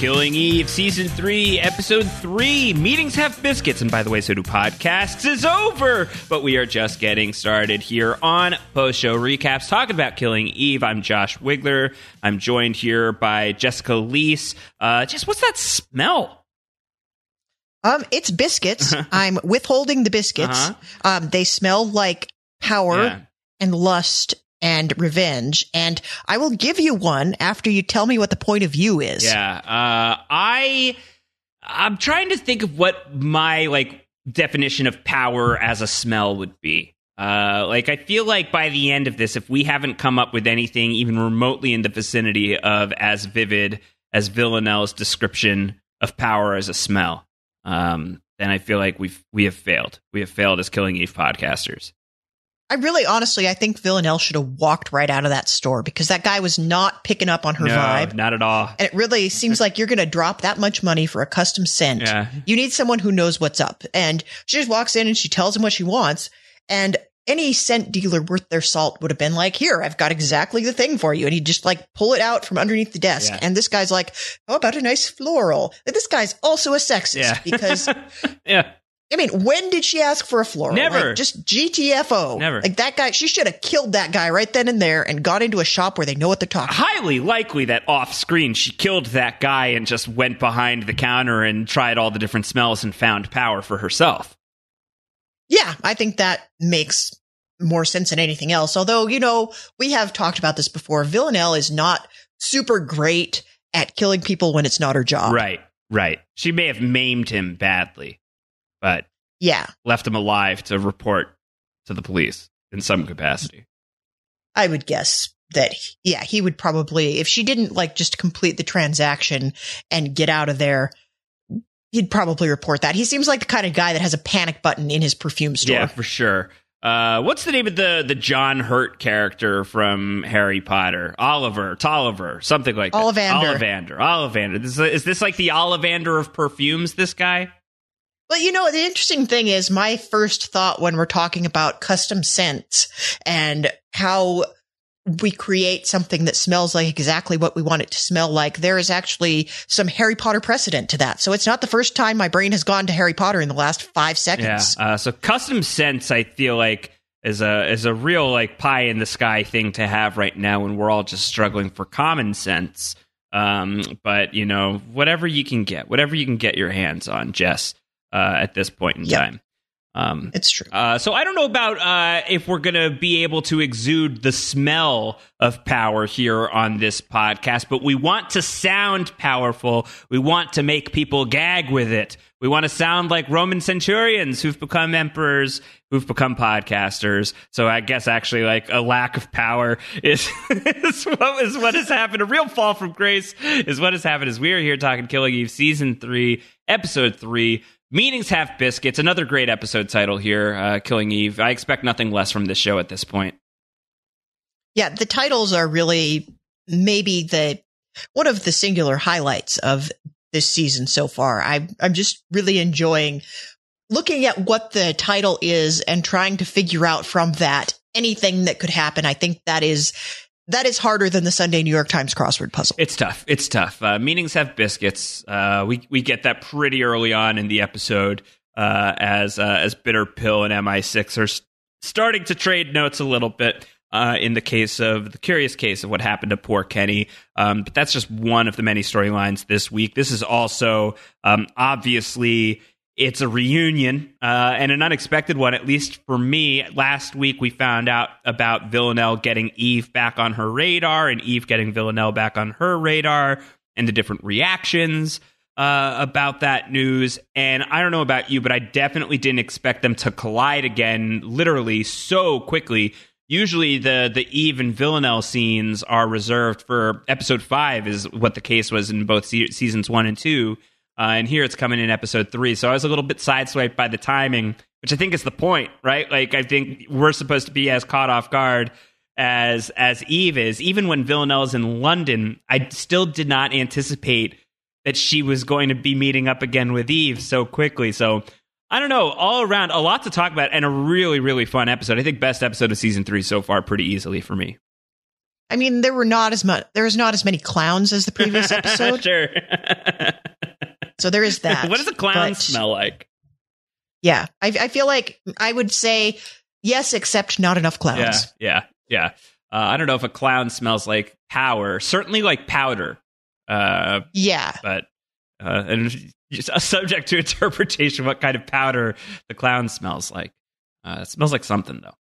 Killing Eve, Season 3, Episode 3. Meetings have biscuits, and by the way, so do podcasts, is over. But we are just getting started here on Post Show Recaps, talking about Killing Eve. I'm Josh Wigler. I'm joined here by Jessica Liese. Uh, Jess, what's that smell? Um, it's biscuits. I'm withholding the biscuits. Uh-huh. Um, they smell like power Yeah. and lust and revenge. And I will give you one after you tell me what the point of view is. Yeah. Uh, I I'm trying to think of what my like definition of power as a smell would be. Uh, like I feel like by the end of this, if we haven't come up with anything even remotely in the vicinity of as vivid as Villanelle's description of power as a smell, um, then I feel like we've we have failed. We have failed as Killing Eve podcasters. I really, honestly, I think Villanelle should have walked right out of that store because that guy was not picking up on her no, vibe. not at all. And it really seems like you're going to drop that much money for a custom scent. Yeah. You need someone who knows what's up. And she just walks in and she tells him what she wants. And any scent dealer worth their salt would have been like, here, I've got exactly the thing for you. And he'd just like pull it out from underneath the desk. Yeah. And this guy's like, how about a nice floral? And this guy's also a sexist Yeah. because, yeah. I mean, when did she ask for a floral? Never. Like, just GTFO. Never. Like that guy, she should have killed that guy right then and there and got into a shop where they know what they're talking highly likely that off screen she killed that guy and just went behind the counter and tried all the different smells and found power for herself. Yeah, I think that makes more sense than anything else. Although, you know, we have talked about this before. Villanelle is not super great at killing people when it's not her job. Right, right. She may have maimed him badly, but Yeah. left him alive to report to the police in some capacity. I would guess that, yeah, he would probably, if she didn't like just complete the transaction and get out of there, he'd probably report that. He seems like the kind of guy that has a panic button in his perfume store. Yeah, for sure. Uh, what's the name of the the John Hurt character from Harry Potter? Oliver, Tolliver, something like that. Ollivander. Ollivander. Ollivander. Is, is this like the Ollivander of perfumes? This guy? But you know, the interesting thing is my first thought when we're talking about custom scents and how we create something that smells like exactly what we want it to smell like. There is actually some Harry Potter precedent to that. So it's not the first time my brain has gone to Harry Potter in the last five Yeah. seconds. Uh, so custom scents, I feel like is a is a real like pie in the sky thing to have right now when we're all just struggling for common sense. Um, but you know, whatever you can get, whatever you can get your hands on, Jess, uh, at this point in Yep. time. Um, It's true. uh, so I don't know about uh, if we're going to be able to exude the smell of power here on this podcast, but we want to sound powerful. We want to make people gag with it. We want to sound like Roman centurions who've become emperors, who've become podcasters. So I guess actually like a lack of power is, is, what, is what has happened. A real fall from grace is what has happened. Is we are here talking Killing Eve season three, episode three. Meetings have biscuits. Another great episode title here, uh, Killing Eve. I expect nothing less from this show at this point. Yeah, the titles are really maybe the one of the singular highlights of this season so far. I I'm just really enjoying looking at what the title is and trying to figure out from that anything that could happen. I think that is that is harder than the Sunday New York Times crossword puzzle. It's tough. It's tough. Uh, have biscuits. Uh, we we get that pretty early on in the episode uh, as uh, as Bitter Pill and MI6 are starting to trade notes a little bit. Uh, in the case of the curious case of what happened to poor Kenny, um, but that's just one of the many storylines this week. This is also um, obviously it's a reunion uh, and an unexpected one, at least for me. Last week, we found out about Villanelle getting Eve back on her radar and Eve getting Villanelle back on her radar and the different reactions uh, about that news. And I don't know about you, but I definitely didn't expect them to collide again, literally so quickly. Usually, the the Eve and Villanelle scenes are reserved for episode five, is what the case was in both se- seasons one and two. Uh, and here it's coming in episode three. So I was a little bit sideswiped by the timing, which I think is the point, right? Like I think we're supposed to be as caught off guard as as Eve is. Even when Villanelle is in London, I still did not anticipate that she was going to be meeting up again with Eve so quickly. So I don't know. All around, a lot to talk about, and a really, really fun episode. I think best episode of season three so far, pretty easily for me. I mean, there were not as much. There was not as many clowns as the previous episode. sure. so there is that. what does a clown But- smell like? Yeah, I, I feel like I would say yes, except not enough clowns. Yeah, yeah, yeah. Uh, I don't know if a clown smells like power. Certainly like powder. Uh, Yeah, but uh, and just a subject to interpretation what kind of powder the clown smells like. Uh, it smells like something though.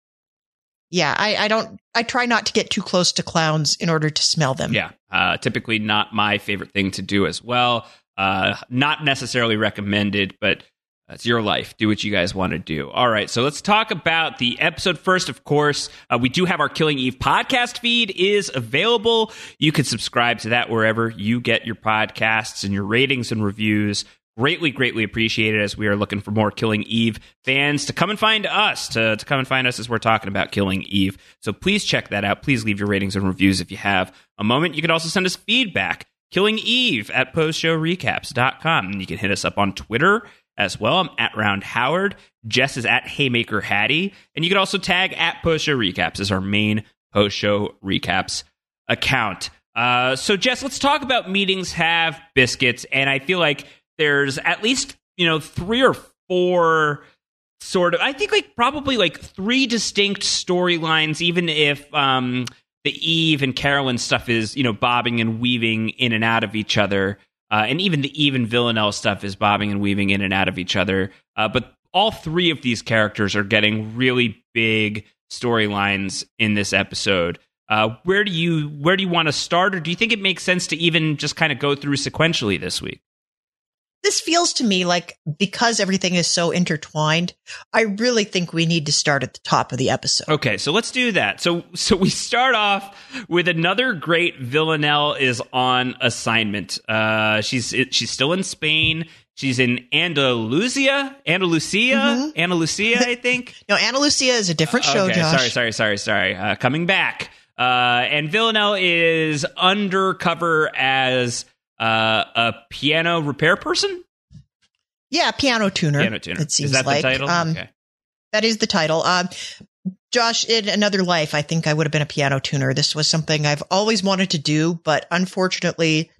yeah. I, I don't. I try not to get too close to clowns in order to smell them. Yeah, uh, typically not my favorite thing to do as well. Uh, not necessarily recommended, but it's your life. Do what you guys want to do. All right, so let's talk about the episode first. Of course, uh, we do have our Killing Eve podcast feed is available. You can subscribe to that wherever you get your podcasts and your ratings and reviews. Greatly, greatly appreciated as we are looking for more Killing Eve fans to come and find us, to, to come and find us as we're talking about Killing Eve. So please check that out. Please leave your ratings and reviews if you have a moment. You can also send us feedback. Killing Eve at postshowrecaps.com. And you can hit us up on Twitter as well. I'm at Round Howard. Jess is at Haymaker Hattie. And you can also tag at Post Show Recaps as our main Post Show Recaps account. Uh, so, Jess, let's talk about meetings have biscuits. And I feel like there's at least, you know, three or four sort of, I think like probably like three distinct storylines, even if um, the Eve and Carolyn stuff is, you know, bobbing and weaving in and out of each other. Uh, and even the Eve and Villanelle stuff is bobbing and weaving in and out of each other. Uh, but all three of these characters are getting really big storylines in this episode. Uh, where do you where do you want to start, or do you think it makes sense to even just kind of go through sequentially this week? This feels to me like because everything is so intertwined, I really think we need to start at the top of the episode. Okay, so let's do that. So so we start off with another great Villanelle is on assignment. Uh, she's she's still in Spain. She's in Andalusia, Andalusia, Mhm. Andalusia, I think. No, Andalusia is a different show, okay, Josh. sorry, sorry, sorry, sorry. Uh, coming back, uh, and Villanelle is undercover as uh, a piano repair person. Yeah, piano tuner. Piano tuner. It seems is that like the title? Um, okay. That is the title. Um, Josh, in another life, I think I would have been a piano tuner. This was something I've always wanted to do, but unfortunately,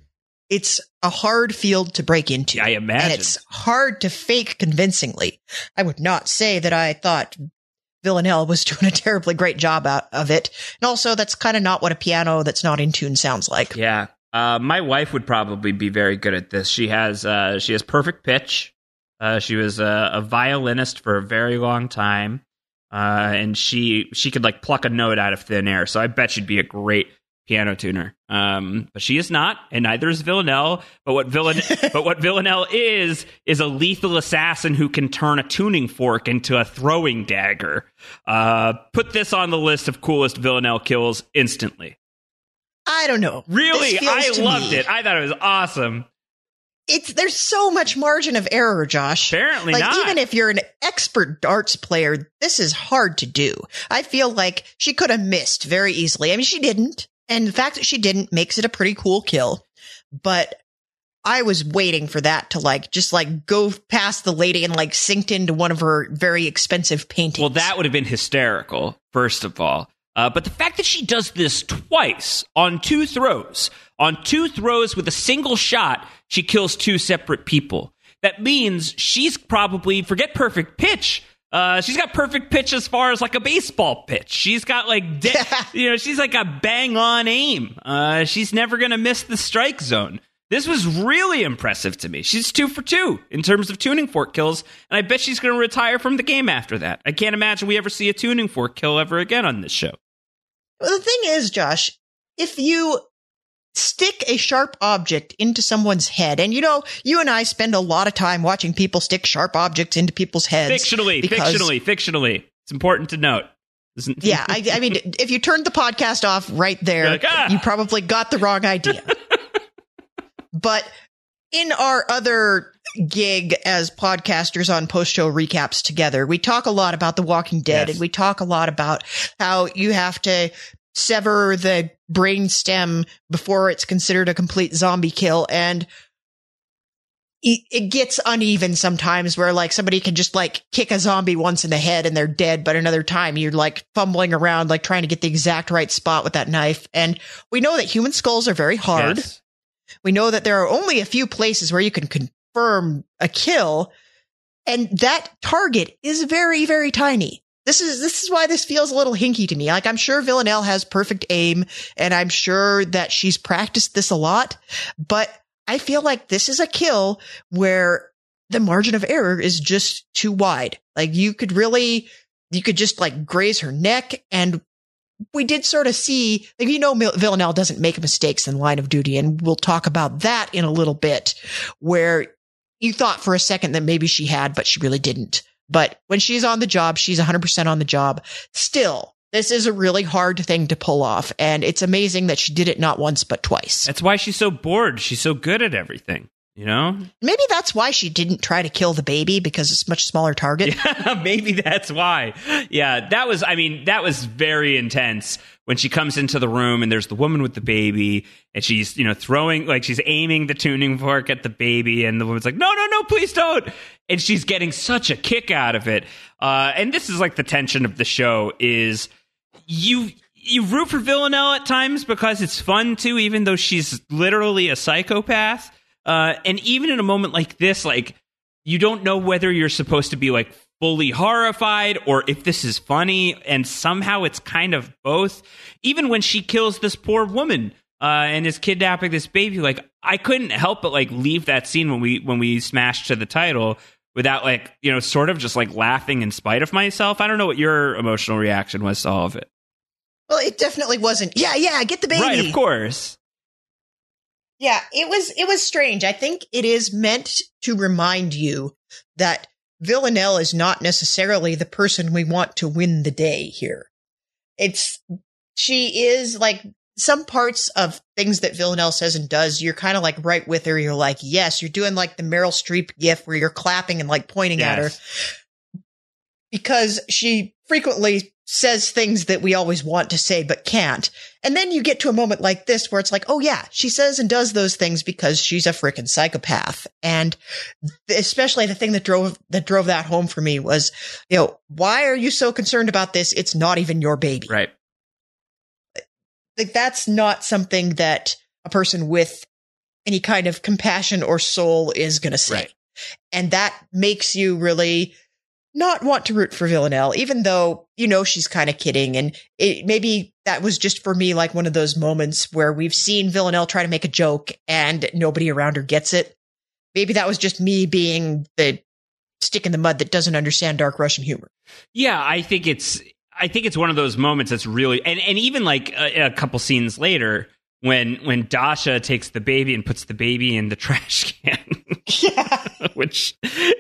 it's a hard field to break into. I imagine. And it's hard to fake convincingly. I would not say that I thought Villanelle was doing a terribly great job out of it. And also, that's kind of not what a piano that's not in tune sounds like. Yeah. Uh, my wife would probably be very good at this. She has uh, she has perfect pitch. Uh, she was a, a violinist for a very long time, uh, and she she could like pluck a note out of thin air. So I bet she'd be a great piano tuner. Um, but she is not, and neither is Villanelle. But what Villan but what Villanelle is is a lethal assassin who can turn a tuning fork into a throwing dagger. Uh, put this on the list of coolest Villanelle kills instantly. I don't know. Really, I loved me- it. I thought it was awesome. It's there's so much margin of error, Josh. Apparently like not. even if you're an expert darts player, this is hard to do. I feel like she could have missed very easily. I mean, she didn't, and the fact that she didn't makes it a pretty cool kill. But I was waiting for that to like just like go past the lady and like sinked into one of her very expensive paintings. well, that would have been hysterical. First of all, uh, but the fact that she does this twice on two throws, on two throws with a single shot, she kills two separate people. That means she's probably forget perfect pitch. Uh, she's got perfect pitch as far as like a baseball pitch. She's got like, de- you know, she's like a bang on aim. Uh, she's never gonna miss the strike zone. This was really impressive to me. She's two for two in terms of tuning fork kills, and I bet she's going to retire from the game after that. I can't imagine we ever see a tuning fork kill ever again on this show. Well, the thing is, Josh, if you stick a sharp object into someone's head, and you know, you and I spend a lot of time watching people stick sharp objects into people's heads. Fictionally, fictionally, fictionally. It's important to note. Yeah, I, I mean, if you turned the podcast off right there, like, "Ah." you probably got the wrong idea. but in our other gig as podcasters on post show recaps together, we talk a lot about The Walking Dead Yes. and we talk a lot about how you have to sever the brain stem before it's considered a complete zombie kill. And it gets uneven sometimes where like somebody can just like kick a zombie once in the head and they're dead, but another time you're like fumbling around, like trying to get the exact right spot with that knife. And we know that human skulls are very hard. Yes. We know that there are only a few places where you can confirm a kill. And that target is very, very tiny. This is, this is why this feels a little hinky to me. Like I'm sure Villanelle has perfect aim and I'm sure that she's practiced this a lot, but I feel like this is a kill where the margin of error is just too wide. Like you could really, you could just like graze her neck. And we did sort of see, like, you know, Villanelle doesn't make mistakes in line of duty. And we'll talk about that in a little bit where you thought for a second that maybe she had, but she really didn't. But when she's on the job, she's 100% on the job. Still, this is a really hard thing to pull off. And it's amazing that she did it not once, but twice. That's why she's so bored. She's so good at everything. You know? Maybe that's why she didn't try to kill the baby because it's a much smaller target. Yeah, maybe that's why. Yeah, that was, I mean, that was very intense when she comes into the room and there's the woman with the baby and she's, you know, throwing, like she's aiming the tuning fork at the baby and the woman's like, no, no, no, please don't. And she's getting such a kick out of it. Uh, and this is like the tension of the show is you, you root for Villanelle at times because it's fun too, even though she's literally a psychopath. Uh, and even in a moment like this, like you don't know whether you're supposed to be like fully horrified or if this is funny. And somehow it's kind of both. Even when she kills this poor woman uh, and is kidnapping this baby, like I couldn't help but like leave that scene when we when we smashed to the title without like you know sort of just like laughing in spite of myself. I don't know what your emotional reaction was to all of it. Well, it definitely wasn't. Yeah, yeah, get the baby. Right, of course. Yeah, it was it was strange. I think it is meant to remind you that Villanelle is not necessarily the person we want to win the day here. It's she is like some parts of things that Villanelle says and does, you're kind of like right with her. You're like, yes, you're doing like the Meryl Streep gif where you're clapping and like pointing yes. at her because she frequently says things that we always want to say but can't. And then you get to a moment like this where it's like, oh yeah, she says and does those things because she's a freaking psychopath. And especially the thing that drove that drove that home for me was, you know, why are you so concerned about this? It's not even your baby. Right. Like that's not something that a person with any kind of compassion or soul is going to say. Right. And that makes you really not want to root for Villanelle, even though, you know, she's kind of kidding. And it, maybe that was just for me like one of those moments where we've seen Villanelle try to make a joke and nobody around her gets it. Maybe that was just me being the stick in the mud that doesn't understand dark Russian humor. Yeah, I think it's I think it's one of those moments that's really and and even like a, a couple scenes later when when Dasha takes the baby and puts the baby in the trash can. yeah. Which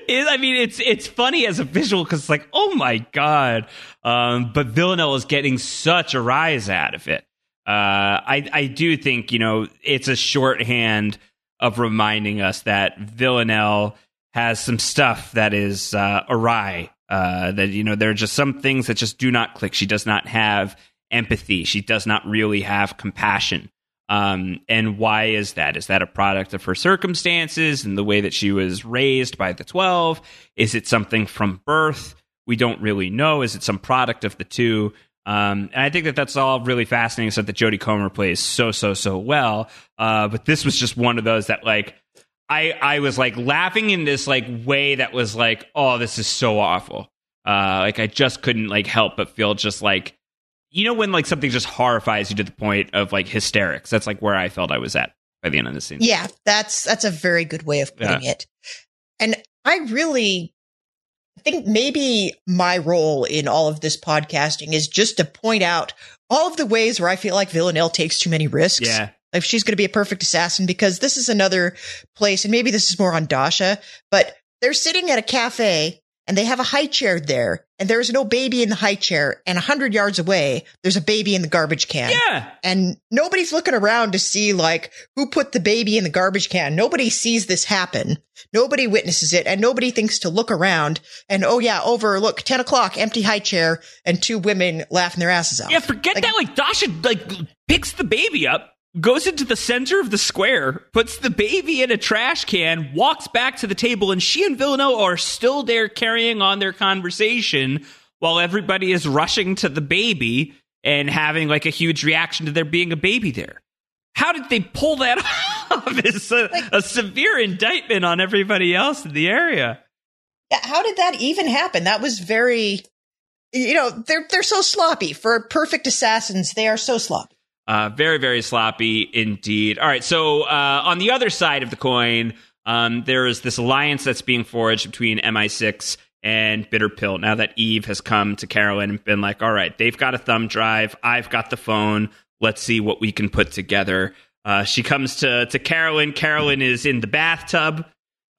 is I mean it's it's funny as a visual cuz it's like oh my god. Um, but Villanelle is getting such a rise out of it. Uh, I I do think, you know, it's a shorthand of reminding us that Villanelle has some stuff that is uh, awry. Uh, that you know there are just some things that just do not click. She does not have empathy. She does not really have compassion. Um, and why is that? Is that a product of her circumstances and the way that she was raised by the 12? Is it something from birth? We don't really know. Is it some product of the two? Um, and I think that that's all really fascinating stuff that Jodie Comer plays so, so, so well. Uh, but this was just one of those that like, I, I was like laughing in this like way that was like, oh, this is so awful. Uh, like I just couldn't like help but feel just like you know when like something just horrifies you to the point of like hysterics. That's like where I felt I was at by the end of the scene. Yeah, that's that's a very good way of putting yeah. it. And I really think maybe my role in all of this podcasting is just to point out all of the ways where I feel like Villanelle takes too many risks. Yeah. If she's going to be a perfect assassin, because this is another place, and maybe this is more on Dasha, but they're sitting at a cafe and they have a high chair there and there's no baby in the high chair and a hundred yards away, there's a baby in the garbage can. Yeah. And nobody's looking around to see like who put the baby in the garbage can. Nobody sees this happen. Nobody witnesses it and nobody thinks to look around and, oh yeah, over, look, 10 o'clock, empty high chair and two women laughing their asses off. Yeah. Forget like, that. Like Dasha like picks the baby up goes into the center of the square, puts the baby in a trash can, walks back to the table, and she and Villanelle are still there carrying on their conversation while everybody is rushing to the baby and having like a huge reaction to there being a baby there. How did they pull that off? It's a, a severe indictment on everybody else in the area. Yeah, how did that even happen? That was very, you know, they're they're so sloppy for perfect assassins. They are so sloppy. Uh, very, very sloppy indeed. All right. So, uh, on the other side of the coin, um, there is this alliance that's being forged between MI6 and Bitter Pill. Now that Eve has come to Carolyn and been like, all right, they've got a thumb drive. I've got the phone. Let's see what we can put together. Uh, she comes to, to Carolyn. Carolyn is in the bathtub.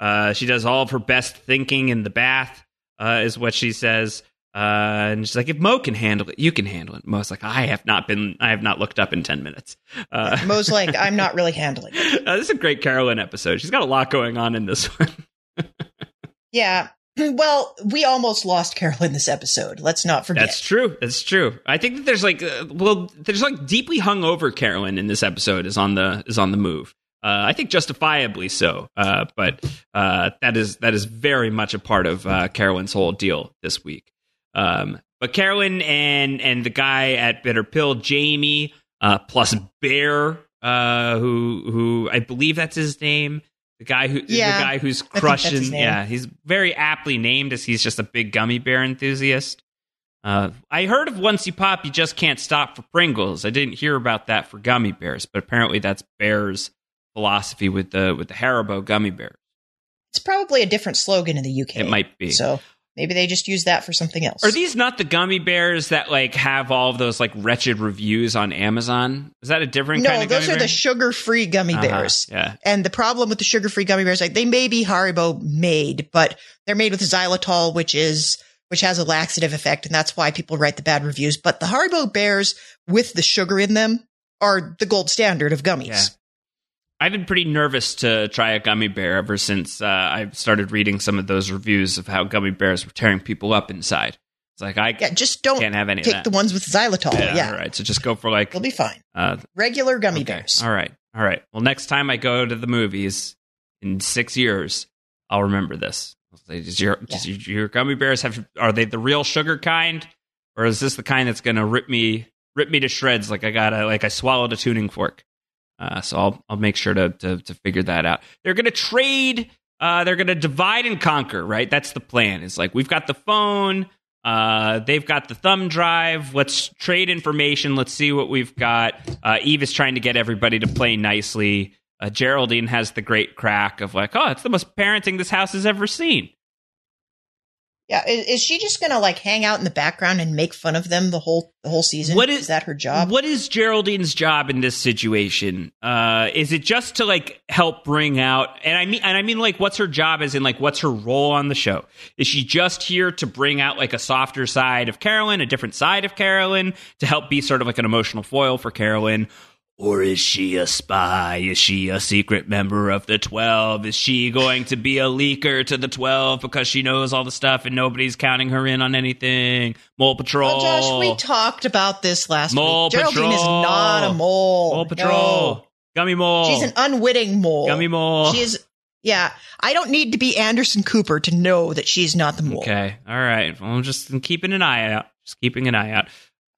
Uh, she does all of her best thinking in the bath, uh, is what she says. Uh, and she's like, if Mo can handle it, you can handle it. Mo's like, I have not been, I have not looked up in 10 minutes. Uh, Mo's like, I'm not really handling it. Uh, this is a great Carolyn episode. She's got a lot going on in this one. yeah. Well, we almost lost Carolyn this episode. Let's not forget. That's true. That's true. I think that there's like, uh, well, there's like deeply hungover Carolyn in this episode is on the, is on the move. Uh, I think justifiably so, uh, but uh, that is that is very much a part of uh, Carolyn's whole deal this week. Um, but Carolyn and and the guy at Bitter Pill, Jamie, uh, plus Bear, uh, who who I believe that's his name. The guy who yeah, the guy who's crushing. Yeah, he's very aptly named as he's just a big gummy bear enthusiast. Uh, I heard of once you pop, you just can't stop for Pringles. I didn't hear about that for gummy bears, but apparently that's Bear's philosophy with the with the Haribo gummy bears. It's probably a different slogan in the UK. It might be. So Maybe they just use that for something else. Are these not the gummy bears that like have all of those like wretched reviews on Amazon? Is that a different no, kind of those are bear? the sugar-free gummy Uh-huh, bears. yeah. And the problem with the sugar-free gummy bears, like they may be Haribo made, but they're made with xylitol, which is which has a laxative effect, and that's why people write the bad reviews. But the Haribo bears with the sugar in them are the gold standard of gummies. Yeah. I've been pretty nervous to try a gummy bear ever since uh, I started reading some of those reviews of how gummy bears were tearing people up inside. It's like I Yeah, just don't can't have any of take the ones with xylitol. yeah, Yeah, all right. So just go for like you'll be fine. uh, Regular gummy okay. bears. All right, all right. Well, next time I go to the movies in six years, I'll remember this. I'll say, Does your, does your, your gummy bears have? Are they the real sugar kind, or is this the kind that's going to rip me rip me to shreds like I got a like I swallowed a tuning fork? Uh, so I'll I'll make sure to to, to figure that out. They're going to trade. Uh, they're going to divide and conquer. Right. That's the plan. It's like we've got the phone. Uh, they've got the thumb drive. Let's trade information. Let's see what we've got. Uh, Eve is trying to get everybody to play nicely. Uh, Geraldine has the great crack of like, oh, it's the most parenting this house has ever seen. Yeah, is, is she just gonna like hang out in the background and make fun of them the whole the whole season? What is- that her job? What is Geraldine's job in this situation? Uh, is it just to like help bring out? And I mean, and I mean, like, what's her job? As in, like, what's her role on the show? Is she just here to bring out like a softer side of Carolyn, a different side of Carolyn, to help be sort of like an emotional foil for Carolyn? Or is she a spy? Is she a secret member of the 12? Is she going to be a leaker to the 12 because she knows all the stuff and nobody's counting her in on anything? Mole Patrol. Well, Josh, we talked about this last Mole week. Geraldine is not a mole. Mole Patrol. No. Gummy Mole. She's an unwitting mole. Gummy Mole. She is. Yeah, I don't need to be Anderson Cooper to know that she's not the mole. Okay. All right. Well, I'm just keeping an eye out. Just keeping an eye out.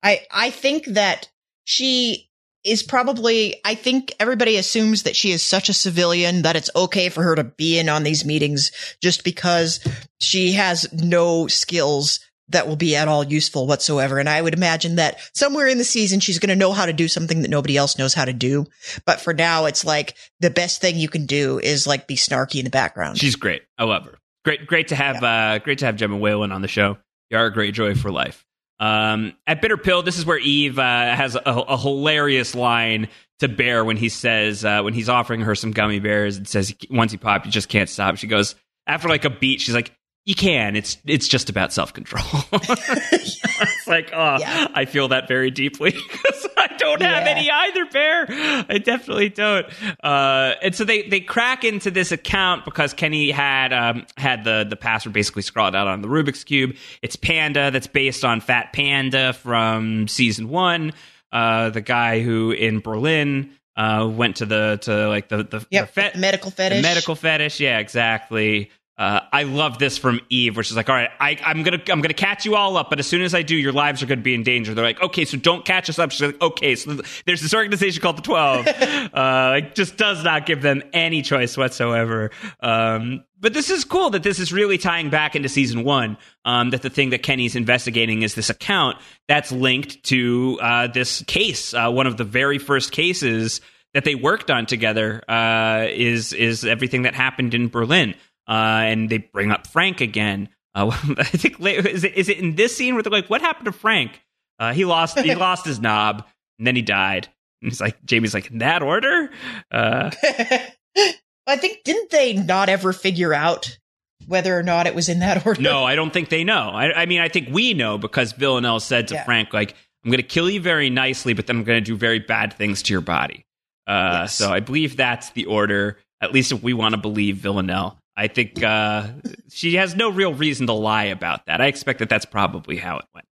I I think that she is probably I think everybody assumes that she is such a civilian that it's okay for her to be in on these meetings just because she has no skills that will be at all useful whatsoever and I would imagine that somewhere in the season she's going to know how to do something that nobody else knows how to do but for now it's like the best thing you can do is like be snarky in the background. She's great. I love her. Great, great to have, uh, great to have Gemma Whelan on the show. You are a great joy for life. Um, at Bitter Pill, this is where Eve uh, has a, a hilarious line to Bear when he says uh, when he's offering her some gummy bears and says once you pop, you just can't stop. She goes after like a beat, she's like, "You can. It's it's just about self control." like, oh, Yeah. I feel that very deeply because I don't have Yeah. any either. Bear, I definitely don't. Uh, and so they they crack into this account because Kenny had um, had the the password basically scrawled out on the Rubik's cube. It's Panda that's based on Fat Panda from season one. Uh, the guy who in Berlin Uh, went to the to like the the, yep, the, the medical fetish. The medical fetish, yeah, exactly. Uh, I love this from Eve, which is like, all right, I, am gonna I'm gonna catch you all up, but as soon as I do, your lives are gonna be in danger. They're like, okay, so don't catch us up. She's like, okay, so there's this organization called the Twelve. uh, like, just does not give them any choice whatsoever. Um, but this is cool that this is really tying back into season one. Um, that the thing that Kenny's investigating is this account that's linked to uh, this case, uh, one of the very first cases that they worked on together. Uh, is is everything that happened in Berlin? Uh, and they bring up Frank again. Uh, I think is it, is it in this scene where they're like, "What happened to Frank? Uh, he lost he lost his knob, and then he died." And he's like, Jamie's like, "In that order?" Uh, I think didn't they not ever figure out whether or not it was in that order? No, I don't think they know. I, I mean, I think we know because Villanelle said to yeah. Frank, like, "I'm going to kill you very nicely, but then I'm going to do very bad things to your body." Uh, yes. So I believe that's the order. At least if we want to believe Villanelle. I think uh, she has no real reason to lie about that. I expect that that's probably how it went.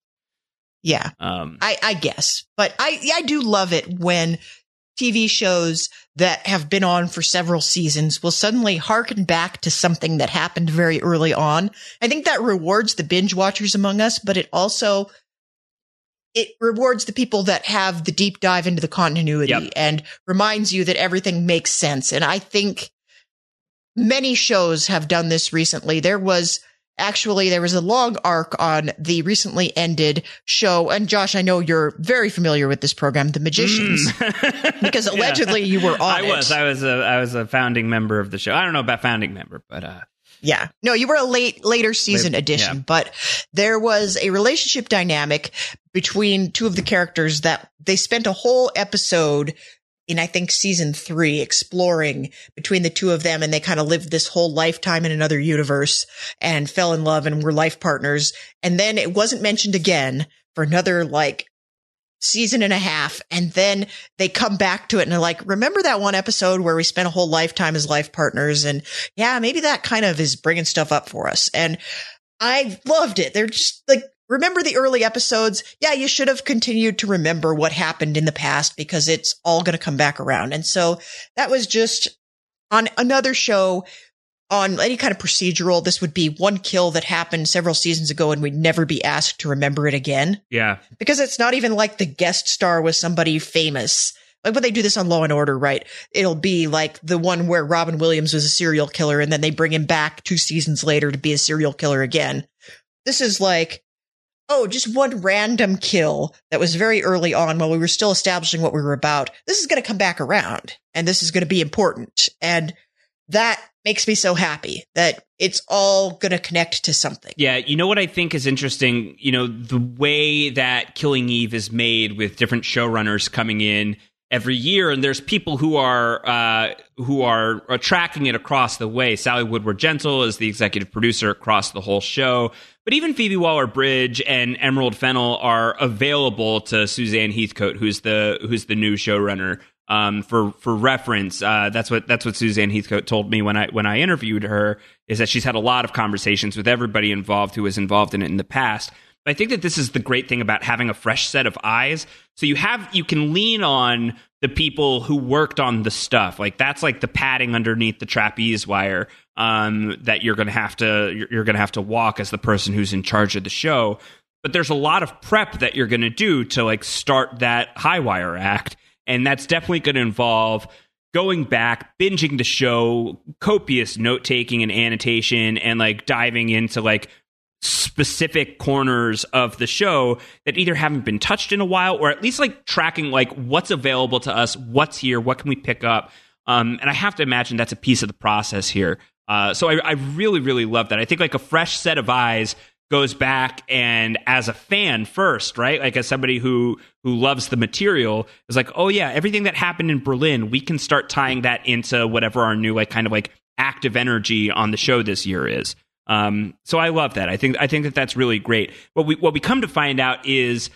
Yeah, um, I, I guess, but I I do love it when TV shows that have been on for several seasons will suddenly harken back to something that happened very early on. I think that rewards the binge watchers among us, but it also it rewards the people that have the deep dive into the continuity yep. and reminds you that everything makes sense. And I think many shows have done this recently. There was actually there was a long arc on the recently ended show and josh i know you're very familiar with this program the magicians mm. because allegedly yeah. you were on i it. was i was a i was a founding member of the show i don't know about founding member but uh yeah. No, you were a late, later season late, addition, yeah. but there was a relationship dynamic between two of the characters that they spent a whole episode in I think season three exploring between the two of them and they kind of lived this whole lifetime in another universe and fell in love and were life partners. And then it wasn't mentioned again for another like season and a half. And then they come back to it and they're like, remember that one episode where we spent a whole lifetime as life partners? And yeah, maybe that kind of is bringing stuff up for us. And I loved it. They're just like remember the early episodes. Yeah, you should have continued to remember what happened in the past because it's all going to come back around. And so that was just on another show on any kind of procedural. This would be one kill that happened several seasons ago and we'd never be asked to remember it again. Yeah. Because it's not even like the guest star was somebody famous. Like when they do this on Law and Order, right? It'll be like the one where Robin Williams was a serial killer and then they bring him back two seasons later to be a serial killer again. This is like oh, just one random kill that was very early on while we were still establishing what we were about. This is going to come back around and this is going to be important. And that makes me so happy that it's all going to connect to something. Yeah. You know what I think is interesting? You know, the way that Killing Eve is made with different showrunners coming in every year, and there's people who are uh, who are, are tracking it across the way. Sally Woodward Gentle is the executive producer across the whole show. But even Phoebe Waller Bridge and Emerald Fennell are available to Suzanne Heathcote, who's the who's the new showrunner. Um, for for reference, uh, that's what that's what Suzanne Heathcote told me when I when I interviewed her is that she's had a lot of conversations with everybody involved who was involved in it in the past. I think that this is the great thing about having a fresh set of eyes. So you have you can lean on the people who worked on the stuff. Like that's like the padding underneath the trapeze wire um, that you're going to have to you're, you're going to have to walk as the person who's in charge of the show. But there's a lot of prep that you're going to do to like start that high wire act, and that's definitely going to involve going back, binging the show, copious note taking and annotation, and like diving into like specific corners of the show that either haven't been touched in a while or at least like tracking like what's available to us, what's here, what can we pick up. Um, and I have to imagine that's a piece of the process here. Uh, so I, I really, really love that. I think like a fresh set of eyes goes back and as a fan first, right? Like as somebody who who loves the material is like, oh yeah, everything that happened in Berlin, we can start tying that into whatever our new like kind of like active energy on the show this year is. Um, so I love that. I think I think that that's really great. What we what we come to find out is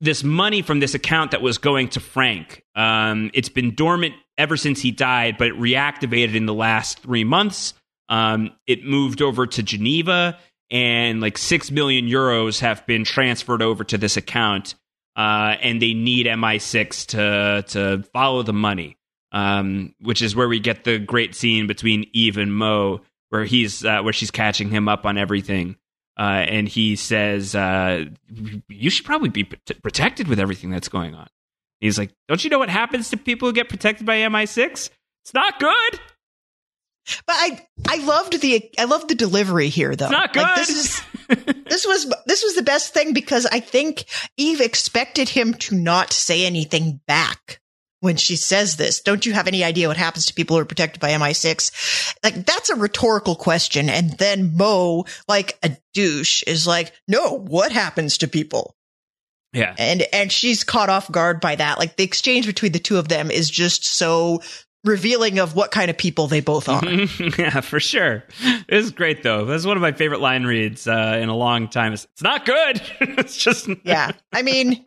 this money from this account that was going to Frank. Um, it's been dormant ever since he died, but it reactivated in the last three months. Um, it moved over to Geneva, and like six million euros have been transferred over to this account. uh, and they need MI6 to to follow the money, um, which is where we get the great scene between Eve and Mo, where he's uh, where she's catching him up on everything. Uh, and he says, uh, "You should probably be protected with everything that's going on." He's like, "Don't you know what happens to people who get protected by MI6? It's not good." But I I loved the I loved the delivery here though. It's not good. Like, this is this was this was the best thing because I think Eve expected him to not say anything back when she says this. Don't you have any idea what happens to people who are protected by MI6? Like that's a rhetorical question. And then Mo, like a douche, is like, no, what happens to people? Yeah. And and she's caught off guard by that. Like the exchange between the two of them is just so revealing of what kind of people they both are. yeah, for sure. It is great though. That's one of my favorite line reads uh, in a long time. It's, it's not good. it's just yeah. I mean,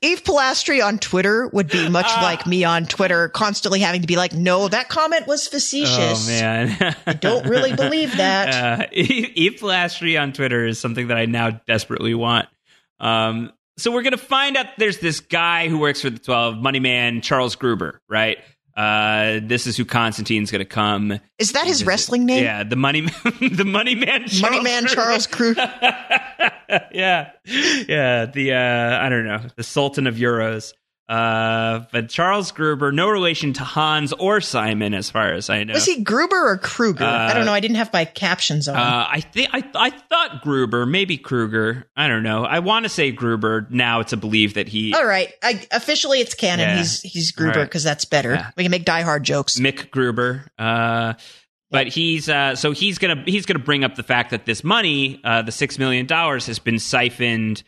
Eve Polastri on Twitter would be much Ah. like me on Twitter, constantly having to be like, "No, that comment was facetious." Oh man, I don't really believe that. Uh, Eve Polastri on Twitter is something that I now desperately want. Um, so we're gonna find out there's this guy who works for the Twelve, Money Man Charles Gruber, right? Uh, this is who Constantine's gonna come. Is that his wrestling name? Yeah, the Money the Money Man, Charles Money Man Charles Crew. yeah, yeah. The uh, I don't know, the Sultan of Euros. Uh, but Charles Gruber, no relation to Hans or Simon, as far as I know. Was he Gruber or Kruger? I Uh, don't know. I didn't have my captions on. Uh, I think I I thought Gruber, maybe Kruger. I don't know. I want to say Gruber. Now to believe that he All right. I, officially, it's canon. Yeah. He's he's Gruber All right. because that's better. Yeah. We can make Die Hard jokes. Mick Gruber. Uh, but he's uh, so he's gonna he's gonna bring up the fact that this money, uh, the six million dollars, has been siphoned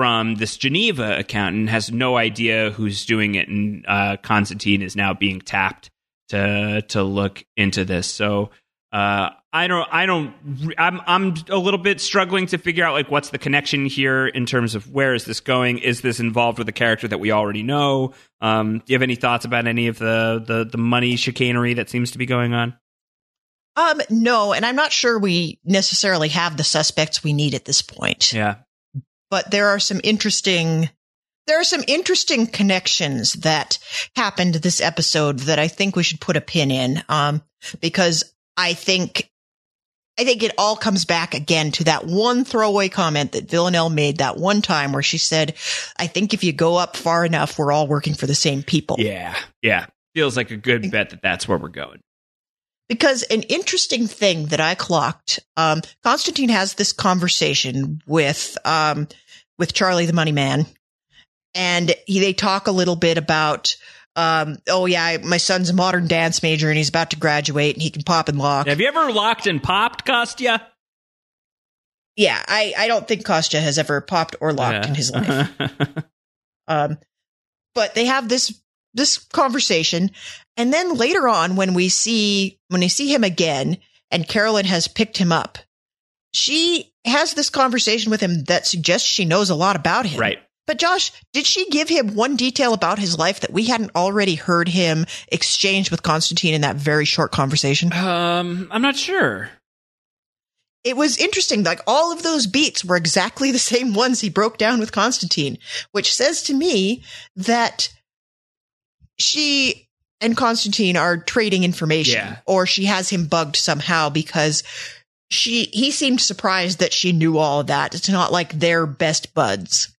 from this Geneva account and has no idea who's doing it. And uh, Constantine is now being tapped to to look into this. So uh, I don't I don't I'm I'm a little bit struggling to figure out like what's the connection here in terms of where is this going? Is this involved with a character that we already know? Um, do you have any thoughts about any of the the the money chicanery that seems to be going on? Um, no, and I'm not sure we necessarily have the suspects we need at this point. Yeah. But there are some interesting there are some interesting connections that happened this episode that I think we should put a pin in. Um, because I think I think it all comes back again to that one throwaway comment that Villanelle made that one time where she said, I think if you go up far enough, we're all working for the same people. Yeah. Yeah. Feels like a good bet that that's where we're going. Because an interesting thing that I clocked, um, Constantine has this conversation with, um, with Charlie the Money Man, and he, they talk a little bit about, um, oh yeah, I- my son's a modern dance major and he's about to graduate and he can pop and lock. Have you ever locked and popped, Kostya? Yeah, I, I don't think Kostya has ever popped or locked Yeah. in his life. Um, but they have this this conversation, and then later on, when we see when we see him again, and Carolyn has picked him up, she has this conversation with him that suggests she knows a lot about him. right. But Josh, did she give him one detail about his life that we hadn't already heard him exchange with Constantine in that very short conversation? Um, I'm not sure. it was interesting. Like all of those beats were exactly the same ones he broke down with Constantine, which says to me that she and Constantine are trading information Yeah. or she has him bugged somehow because she, he seemed surprised that she knew all that. It's not like they're best buds.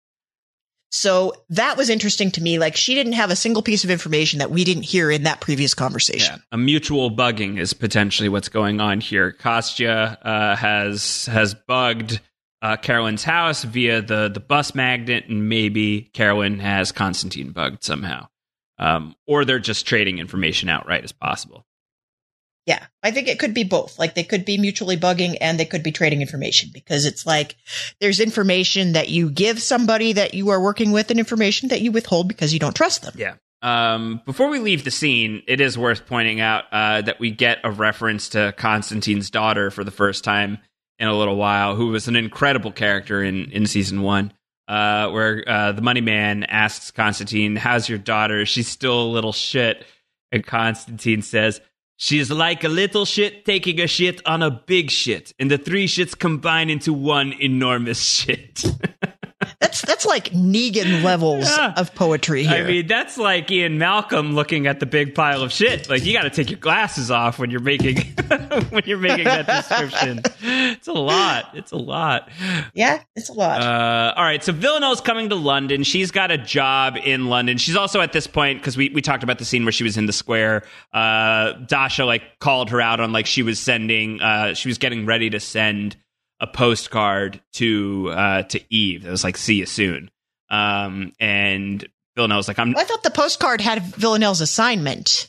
So that was interesting to me. Like she didn't have a single piece of information that we didn't hear in that previous conversation. A mutual bugging is potentially what's going on here. Kostya uh, has has bugged uh, Carolyn's house via the the bus magnet, and maybe Carolyn has Constantine bugged somehow, um, or they're just trading information outright as possible. Yeah, I think it could be both. Like they could be mutually bugging and they could be trading information because it's like there's information that you give somebody that you are working with and information that you withhold because you don't trust them. Yeah. Um, before we leave the scene, it is worth pointing out uh, that we get a reference to Constantine's daughter for the first time in a little while, who was an incredible character in, in season one. Uh, where uh, the money man asks Constantine, How's your daughter? She's still a little shit. And Constantine says, She's like a little shit taking a shit on a big shit, and the three shits combine into one enormous shit. That's that's like Negan levels Yeah. of poetry here. I mean, that's like Ian Malcolm looking at the big pile of shit. Like you got to take your glasses off when you're making when you're making that description. It's a lot. It's a lot. yeah, it's a lot. Uh, all right, so Villanelle's coming to London. She's got a job in London. She's also at this point because we, we talked about the scene where she was in the square. Uh, Dasha like called her out on like she was sending. Uh, she was getting ready to send a postcard to uh, to Eve. It was like "See you soon," um, and Villanelle's like, "I'm." I thought the postcard had Villanelle's assignment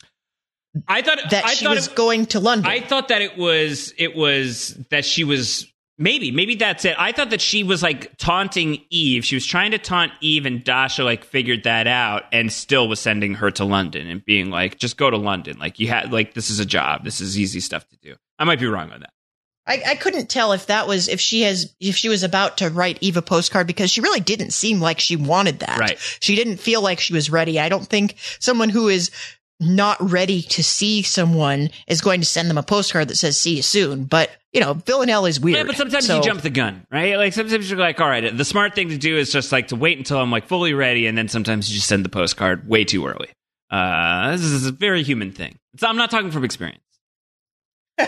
I thought that I she thought was it, going to London. I thought that it was it was that she was maybe maybe that's it. I thought that she was like taunting Eve. She was trying to taunt Eve, and Dasha like figured that out and still was sending her to London and being like, just go to London. Like you had like this is a job. This is easy stuff to do. I might be wrong on that. I, I couldn't tell if that was if she has if she was about to write Eva a postcard because she really didn't seem like she wanted that. Right. She didn't feel like she was ready. I don't think someone who is not ready to see someone is going to send them a postcard that says "See you soon." But you know, Villanelle is weird. Yeah, but sometimes So- you jump the gun, right? Like sometimes you're like, all right, the smart thing to do is just like to wait until I'm like fully ready, and then sometimes you just send the postcard way too early. Uh, this is a very human thing. It's, I'm not talking from experience.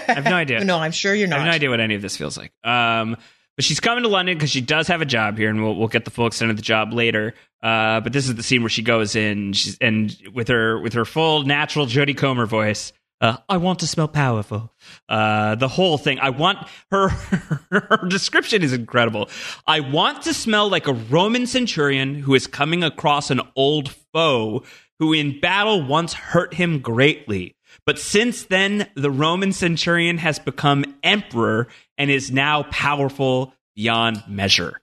I have no idea. no, I'm sure you're not. I have no idea what any of this feels like. Um, but she's coming to London because she does have a job here, and we'll we'll get the full extent of the job later. Uh, but this is the scene where she goes in, she's, and with her with her full natural Jodie Comer voice. Uh, I want to smell powerful. Uh, the whole thing. I want her. Her description is incredible. I want to smell like a Roman centurion who is coming across an old foe who in battle once hurt him greatly. But since then, the Roman centurion has become emperor and is now powerful beyond measure.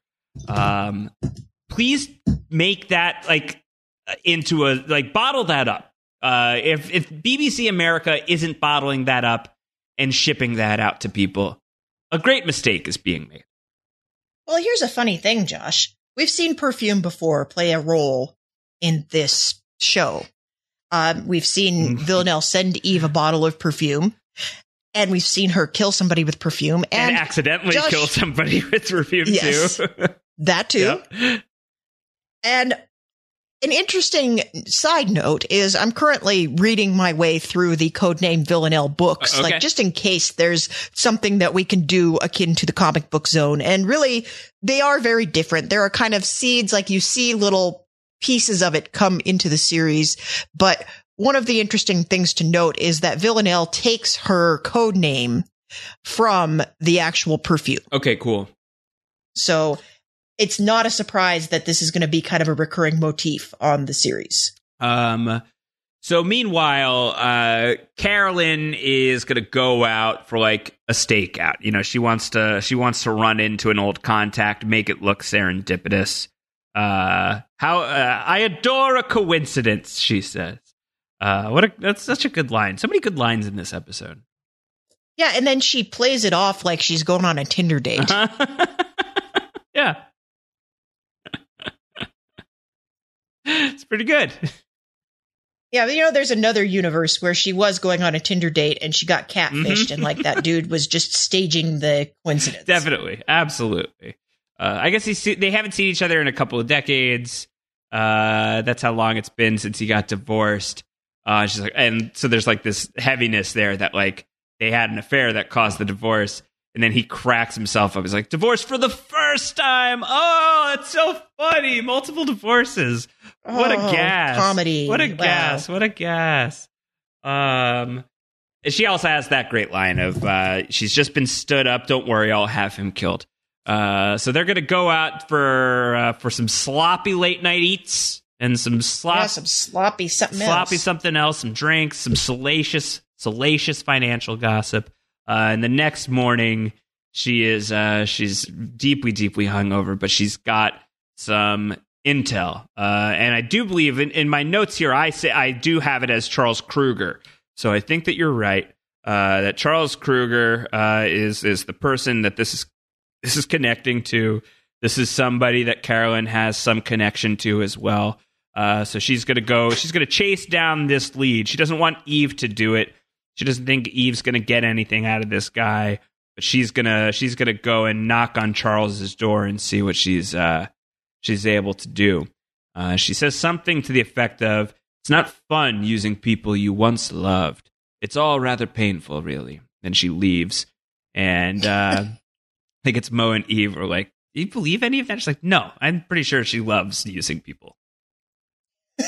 Um, please make that like into a like bottle that up. Uh, if if BBC America isn't bottling that up and shipping that out to people, a great mistake is being made. Well, here's a funny thing, Josh. We've seen perfume before play a role in this show. Um, we've seen Mhm. Villanelle send Eve a bottle of perfume, and we've seen her kill somebody with perfume, And, and, accidentally Josh- kill somebody with perfume Yes. too. that too. Yeah. And an interesting side note is I'm currently reading my way through the codename Villanelle books, okay. like just in case there's something that we can do akin to the comic book zone. And really, they are very different. There are kind of seeds, like you see little pieces of it come into the series. But one of the interesting things to note is that Villanelle takes her code name from the actual perfume. Okay, cool. So it's not a surprise that this is going to be kind of a recurring motif on the series. Um, so meanwhile, uh, Carolyn is gonna go out for like a stakeout. You know, she wants to she wants to run into an old contact, make it look serendipitous. Uh, how uh, I adore a coincidence, she says. Uh, what a that's such a good line. So many good lines in this episode. Yeah, and then she plays it off like she's going on a Tinder date. yeah. it's pretty good. Yeah, but you know, there's another universe where she was going on a Tinder date and she got catfished, Mhm. and like that dude was just staging the coincidence. Definitely, absolutely. Uh, I guess he's, they haven't seen each other in a couple of decades. Uh, that's how long it's been since he got divorced. Uh, she's like, and so there's like this heaviness there that like they had an affair that caused the divorce, and then he cracks himself up. He's like, divorce for the first time. Oh, it's so funny. Multiple divorces. What a Oh, gas! comedy. What a Wow. gas! What a gas! Um, she also has that great line of uh, she's just been stood up. Don't worry, I'll have him killed. Uh, so they're gonna go out for uh, for some sloppy late night eats and some slop, Yeah, some sloppy something sloppy else. something else, some drinks, some salacious salacious financial gossip. Uh, and the next morning, she is uh, she's deeply deeply hungover, but she's got some intel. Uh, and I do believe in, in my notes here, I say I do have it as Charles Kruger. So I think that you're right. Uh, that Charles Kruger uh, is is the person that this is this is connecting to. This is somebody that Carolyn has some connection to as well. Uh, so she's gonna go. She's gonna chase down this lead. She doesn't want Eve to do it. She doesn't think Eve's gonna get anything out of this guy. But she's gonna she's gonna go and knock on Charles's door and see what she's uh, she's able to do. Uh, she says something to the effect of, It's not fun using people you once loved. It's all rather painful, really. Then she leaves. And uh, think it's Mo and Eve are like, Do you believe any of that? She's like, No, I'm pretty sure she loves using people.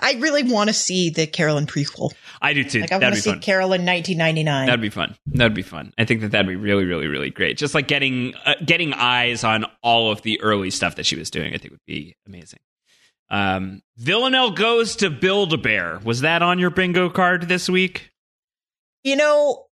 I really want to see the Carolyn prequel. I do too. Like I want to see fun. Carolyn 1999. That'd be fun. That'd be fun. I think that that'd be really, really, really great. Just like getting uh, getting eyes on all of the early stuff that she was doing, I think would be amazing. Um, Villanelle goes to Build a Bear. Was that on your bingo card this week? You know,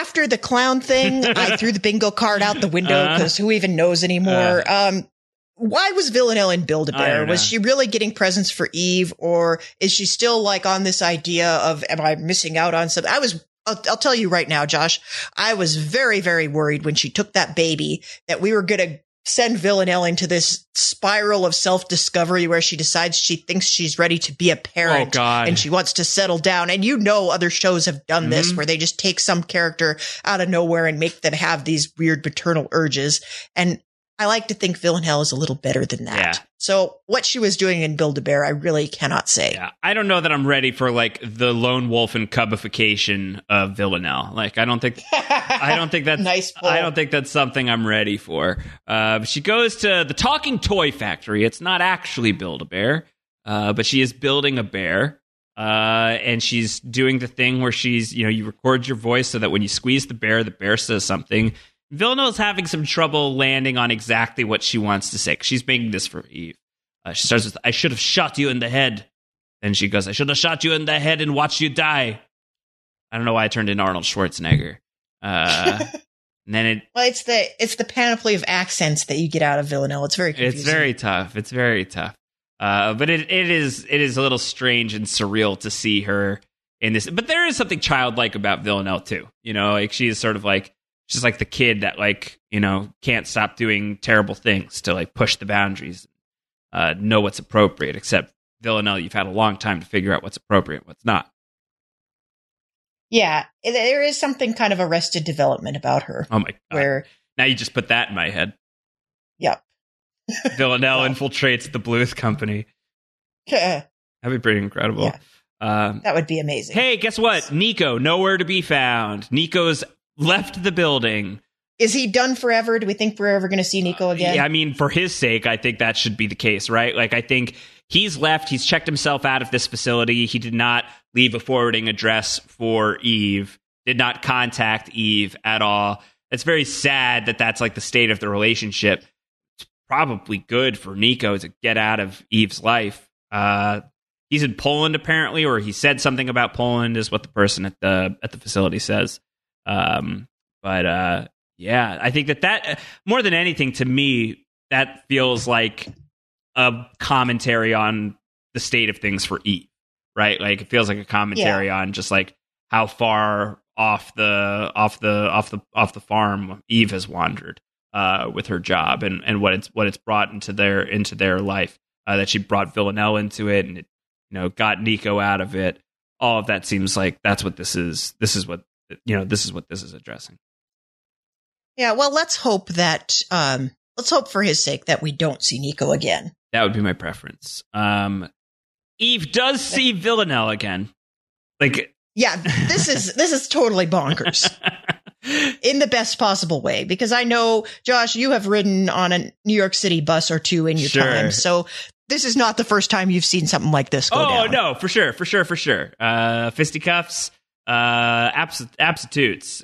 after the clown thing, I threw the bingo card out the window Uh. because who even knows anymore? um, why was Villanelle in Build a Bear? Was she really getting presents for Eve, or is she still like on this idea of am I missing out on something? I was. I'll, I'll tell you right now, Josh. I was very, very worried when she took that baby that we were going to send Villanelle into this spiral of self discovery where she decides she thinks she's ready to be a parent Oh, and she wants to settle down. And you know, other shows have done this Mhm. where they just take some character out of nowhere and make them have these weird maternal urges. And I like to think Villanelle is a little better than that. Yeah. So what she was doing in Build a Bear, I really cannot say. Yeah, I don't know that I'm ready for like the lone wolf and cubification of Villanelle. Like, I don't think I don't think that's Nice pull. I don't think that's something I'm ready for. Uh, she goes to the talking toy factory. It's not actually Build a Bear, uh, but she is building a bear. Uh, and she's doing the thing where she's, you know, you record your voice so that when you squeeze the bear, the bear says something. Villanelle's having some trouble landing on exactly what she wants to say. She's making this for Eve. Uh, she starts with, I should have shot you in the head. Then she goes, I should have shot you in the head and watched you die. I don't know why I turned into Arnold Schwarzenegger. Uh, and then it, Well, it's the it's the panoply of accents that you get out of Villanelle. It's very confusing. it's very tough. It's very tough. Uh, but it, it is it is a little strange and surreal to see her in this. But there is something childlike about Villanelle too. You know, like she is sort of like she's like the kid that like you know can't stop doing terrible things to like push the boundaries, uh, know what's appropriate. Except Villanelle, you've had a long time to figure out what's appropriate, what's not. yeah. There is something kind of arrested development about her Oh my god! where now you just put that in my head. Yep. Villanelle Well. infiltrates the Bluth Company. that That'd be pretty incredible. Yeah. Um, that would be amazing. Hey, guess what? Nico, nowhere to be found. Nico's left the building. Is he done forever? Do we think we're ever going to see Nico again? Yeah, I mean, for his sake, I think that should be the case, right? Like, I think he's left. He's checked himself out of this facility. He did not leave a forwarding address for Eve, did not contact Eve at all. It's very sad that that's like the state of the relationship. It's probably good for Nico to get out of Eve's life. Uh, he's in Poland apparently, or he said something about Poland, is what the person at the at the facility says. Um, but uh, yeah, I think that that more than anything to me, that feels like a commentary on the state of things for Eve, right? Like it feels like a commentary on just like how far off the off the off the off the farm Eve has wandered uh, with her job and and what it's what it's brought into their into their life. Uh, that she brought Villanelle into it and it, you know got Nico out of it. All of that seems like that's what this is. This is what you know. This is what this is addressing. Yeah, well, let's hope that um let's hope for his sake that we don't see Nico again. That would be my preference. Um, Eve does see Villanelle again. Like Yeah, this is this is totally bonkers in the best possible way because I know Josh, you have ridden on a New York City bus or two in your Sure. time, so this is not the first time you've seen something like this go oh down. no, for sure, for sure, for sure. Uh, fisticuffs, uh, uh,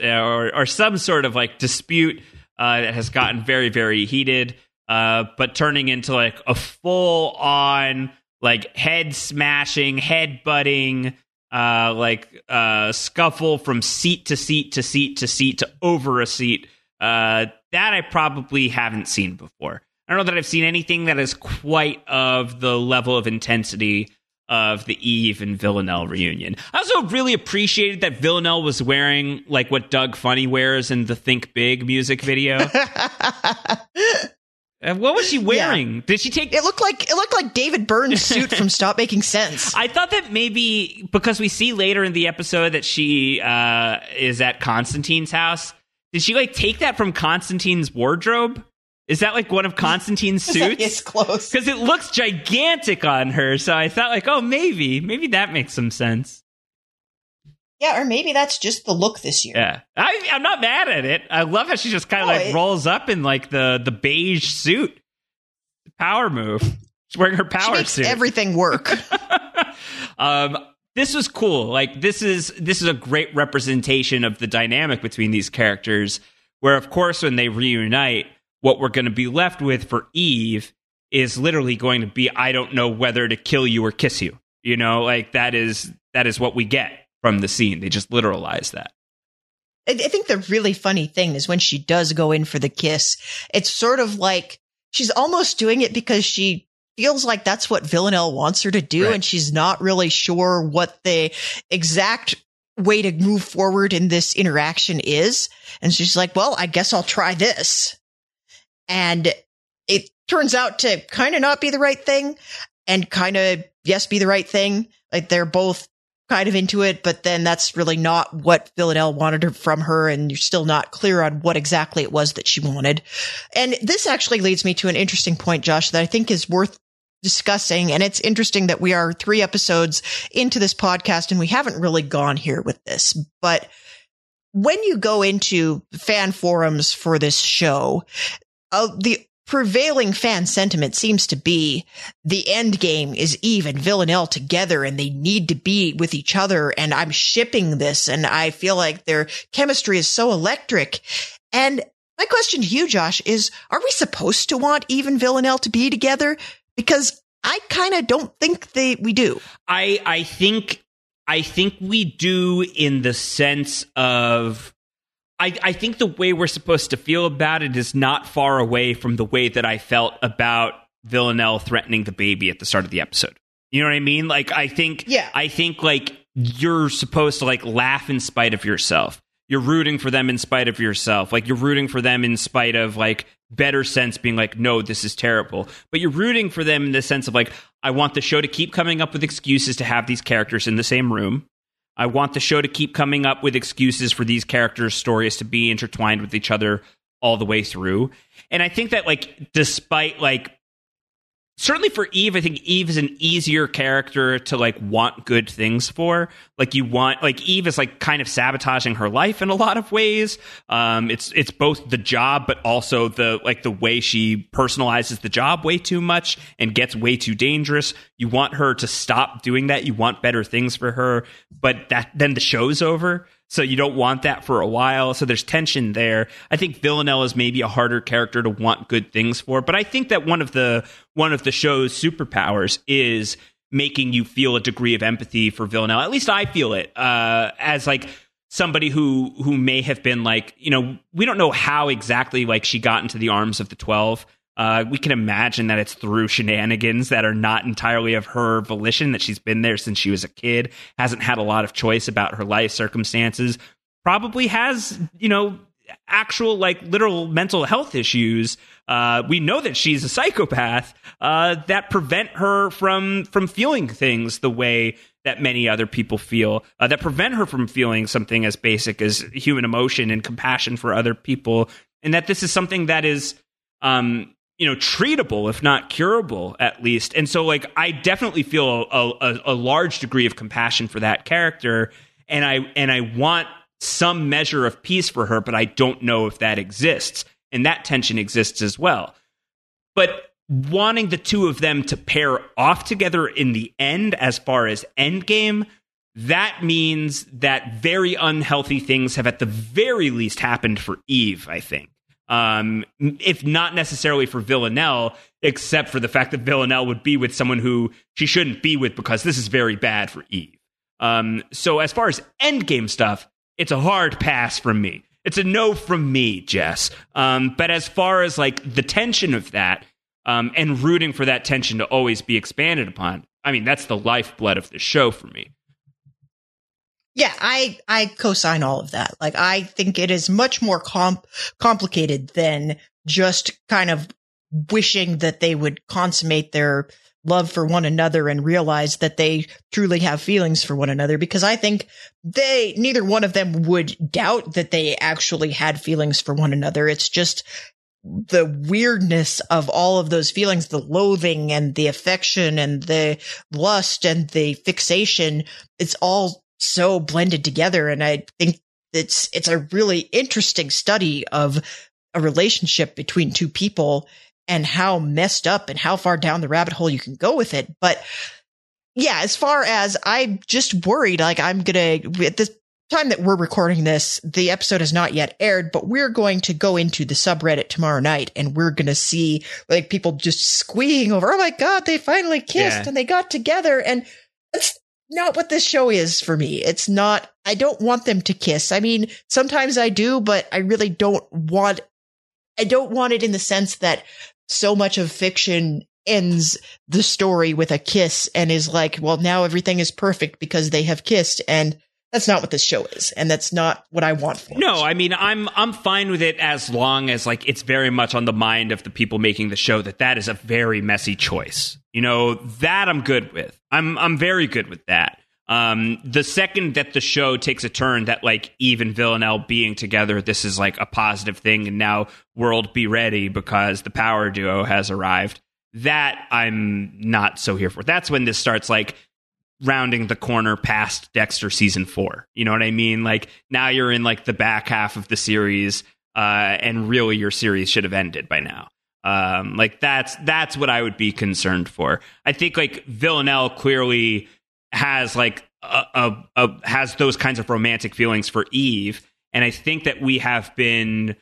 or or some sort of like dispute uh, that has gotten very, very heated, uh, but turning into like a full on like head smashing, head butting. Uh, like uh, scuffle from seat to seat to seat to seat to over a seat. Uh, that I probably haven't seen before. I don't know that I've seen anything that is quite of the level of intensity of the Eve and Villanelle reunion. I also really appreciated that Villanelle was wearing like what Doug Funnie wears in the Think Big music video. Uh, what was she wearing? Did she take it looked like it looked like David Byrne's suit from Stop Making Sense. I thought that maybe because we see later in the episode that she uh, is at Constantine's house. Did she like take that from Constantine's wardrobe? Is that like one of Constantine's suits? it's close. Because it looks gigantic on her. So I thought, like, oh, maybe, maybe that makes some sense. Yeah, or maybe that's just the look this year. Yeah, I, I'm not mad at it. I love how she just kind of No, like it- rolls up in like the the beige suit. Power move. She's wearing her She power makes suit. everything work. um, this was cool. Like this is this is a great representation of the dynamic between these characters. Where of course when they reunite, what we're going to be left with for Eve is literally going to be I don't know whether to kill you or kiss you. You know, like that is that is what we get from the scene. They just literalize that. I, I think the really funny thing is when she does go in for the kiss, it's sort of like she's almost doing it because she feels like that's what Villanelle wants her to do, Right. and she's not really sure what the exact way to move forward in this interaction is. And she's like, well, I guess I'll try this. And it turns out to kind of not be the right thing and kind of, yes, be the right thing. Like they're both kind of into it, but then that's really not what Villanelle wanted from her, and you're still not clear on what exactly it was that she wanted. And this actually leads me to an interesting point, Josh, that I think is worth discussing. And it's interesting that we are three episodes into this podcast and we haven't really gone here with this, but when you go into fan forums for this show, uh, the prevailing fan sentiment seems to be the end game is Eve and Villanelle together and they need to be with each other. And I'm shipping this and I feel like their chemistry is so electric. And my question to you, Josh, is are we supposed to want Eve and Villanelle to be together? Because I kind of don't think they, we do. I I think I think we do in the sense of I, I think the way we're supposed to feel about it is not far away from the way that I felt about Villanelle threatening the baby at the start of the episode. You know what I mean? Like I think Yeah. I think like you're supposed to like laugh in spite of yourself. You're rooting for them in spite of yourself. Like you're rooting for them in spite of like better sense being like, no, this is terrible. But you're rooting for them in the sense of like, I want the show to keep coming up with excuses to have these characters in the same room. I want the show to keep coming up with excuses for these characters' stories to be intertwined with each other all the way through. And I think that like despite like certainly for Eve, I think Eve is an easier character to like want good things for. Like you want like Eve is like kind of sabotaging her life in a lot of ways. Um it's it's both the job but also the like the way she personalizes the job way too much and gets way too dangerous. You want her to stop doing that. You want better things for her, but that then the show's over. So you don't want that for a while. So there's tension there. I think Villanelle is maybe a harder character to want good things for, but I think that one of the one of the show's superpowers is making you feel a degree of empathy for Villanelle. At least I feel it uh, as like somebody who who may have been like you know we don't know how exactly like she got into the arms of the twelve. Uh, we can imagine that it's through shenanigans that are not entirely of her volition. That she's been there since she was a kid, hasn't had a lot of choice about her life circumstances, probably has you know actual like literal mental health issues. Uh, we know that she's a psychopath uh, that prevent her from from feeling things the way that many other people feel uh, that prevent her from feeling something as basic as human emotion and compassion for other people and that this is something that is um you know treatable if not curable at least. And so like i definitely feel a, a, a large degree of compassion for that character. And i and i want some measure of peace for her but i don't know if that exists. And that tension exists as well. But wanting the two of them to pair off together in the end as far as endgame that means that very unhealthy things have at the very least happened for eve i think um, if not necessarily for Villanelle, except for the fact that Villanelle would be with someone who she shouldn't be with because this is very bad for Eve. Um, so as far as endgame stuff, it's a hard pass from me. It's a no from me, Jess. Um, but as far as like the tension of that, um, and rooting for that tension to always be expanded upon, I mean, that's the lifeblood of the show for me. Yeah, I I co-sign all of that. Like I think it is much more comp- complicated than just kind of wishing that they would consummate their love for one another and realize that they truly have feelings for one another because I think they neither one of them would doubt that they actually had feelings for one another. It's just the weirdness of all of those feelings, the loathing and the affection and the lust and the fixation, it's all so blended together. And I think it's, it's a really interesting study of a relationship between two people and how messed up and how far down the rabbit hole you can go with it. But yeah, as far as I'm just worried, like I'm going to, at this time that we're recording this, the episode has not yet aired, but we're going to go into the subreddit tomorrow night and we're going to see like people just squeeing over, oh my God, they finally kissed yeah. and they got together. And that's not what this show is for me. It's not, I don't want them to kiss. I mean, sometimes I do, but I really don't want, I don't want it in the sense that so much of fiction ends the story with a kiss and is like, well, now everything is perfect because they have kissed. And that's not what this show is, and that's not what I want for no. I mean, I'm I'm fine with it as long as like it's very much on the mind of the people making the show that that is a very messy choice. You know, that I'm good with. I'm I'm very good with that. Um, the second that the show takes a turn that like Eve and Villanelle being together, this is like a positive thing, and now world be ready because the power duo has arrived. That I'm not so here for. That's when this starts like rounding the corner past Dexter season four. You know what I mean? Like now you're in like the back half of the series, uh, and really your series should have ended by now. Um, like that's that's what I would be concerned for. I think like Villanelle clearly has like a, a, a has those kinds of romantic feelings for Eve, and I think that we have been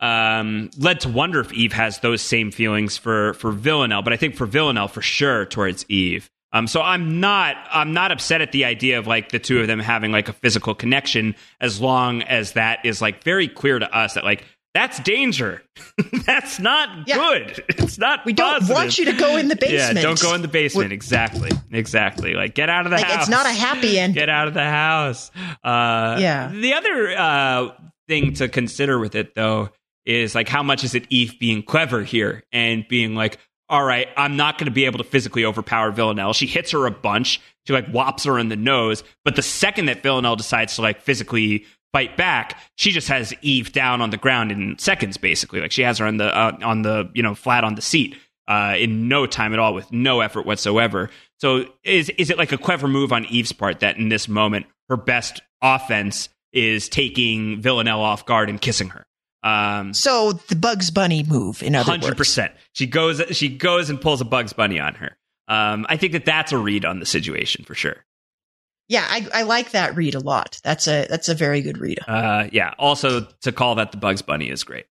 um, led to wonder if Eve has those same feelings for for Villanelle. But I think for Villanelle, for sure, towards Eve. Um, so I'm not I'm not upset at the idea of like the two of them having like a physical connection as long as that is like very clear to us that like that's danger. that's not yeah. good. It's not. We don't want you to go in the basement. Yeah, don't go in the basement. We're, exactly, exactly. Like get out of the like, house. It's not a happy end. Get out of the house. Uh, yeah. The other uh, thing to consider with it though is like how much is it Eve being clever here and being like, all right, I'm not going to be able to physically overpower Villanelle. She hits her a bunch. She like whops her in the nose. But the second that Villanelle decides to like physically fight back, she just has Eve down on the ground in seconds, basically. Like she has her on the uh, on the you know flat on the seat uh, in no time at all, with no effort whatsoever. So is is it like a clever move on Eve's part that in this moment her best offense is taking Villanelle off guard and kissing her? Um, so the Bugs Bunny move, in other 100%. words, hundred percent. She goes, she goes and pulls a Bugs Bunny on her. Um, I think that that's a read on the situation for sure. Yeah, I, I like that read a lot. That's a that's a very good read. Uh, yeah. Also, to call that the Bugs Bunny is great.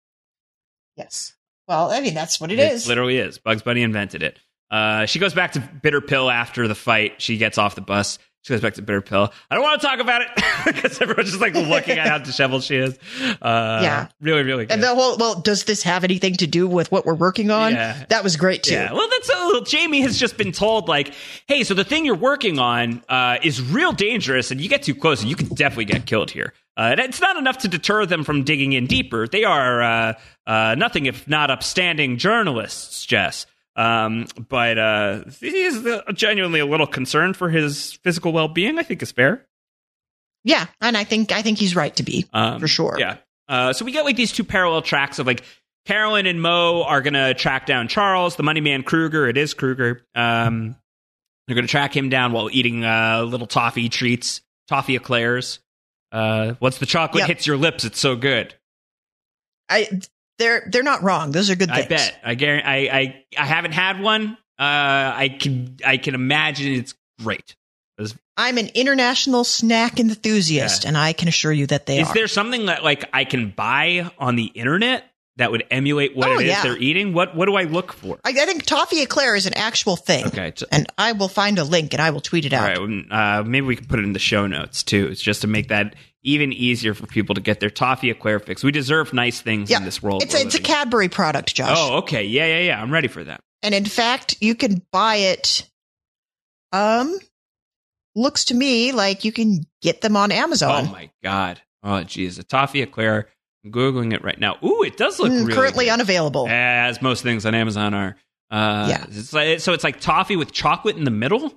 Yes. Well, I mean that's what it, it is. Literally is. Bugs Bunny invented it. Uh, she goes back to Bitter Pill after the fight. She gets off the bus. She goes back to bitter pill. I don't want to talk about it because everyone's just like looking at how disheveled she is. Uh, yeah, really, really. Good. And the whole well, does this have anything to do with what we're working on? Yeah. that was great too. Yeah, well, that's a little. Jamie has just been told like, hey, so the thing you're working on uh, is real dangerous, and you get too close, and you can definitely get killed here. Uh, it's not enough to deter them from digging in deeper. They are uh, uh, nothing if not upstanding journalists, Jess. Um, but uh, he's genuinely a little concerned for his physical well being. I think is fair. Yeah, and I think I think he's right to be um, for sure. Yeah. Uh, so we get like these two parallel tracks of like Carolyn and Mo are gonna track down Charles, the money man Kruger. It is Kruger. Um, they're gonna track him down while eating uh, little toffee treats, toffee eclairs. Uh, once the chocolate yep. hits your lips, it's so good. I they're they're not wrong. Those are good things. I bet. I guarantee. I I, I haven't had one. Uh, I can I can imagine it's great. It's, I'm an international snack enthusiast, yeah. and I can assure you that they is are. Is there something that like I can buy on the internet that would emulate what oh, it is yeah. they're eating? What what do I look for? I, I, think toffee eclair is an actual thing. Okay, and I will find a link and I will tweet it out. All right, uh, maybe we can put it in the show notes too. It's just to make that even easier for people to get their toffee eclair fix. We deserve nice things in this world. It's a, it's a Cadbury product, Josh. Oh, okay. Yeah, yeah, yeah. I'm ready for that. And in fact, you can buy it. Um, looks to me like you can get them on Amazon. Oh my god. Oh geez, a toffee eclair. I'm googling it right now. Ooh, it does look mm, really currently good. unavailable. As most things on Amazon are. Uh, yeah. It's like, so it's like toffee with chocolate in the middle.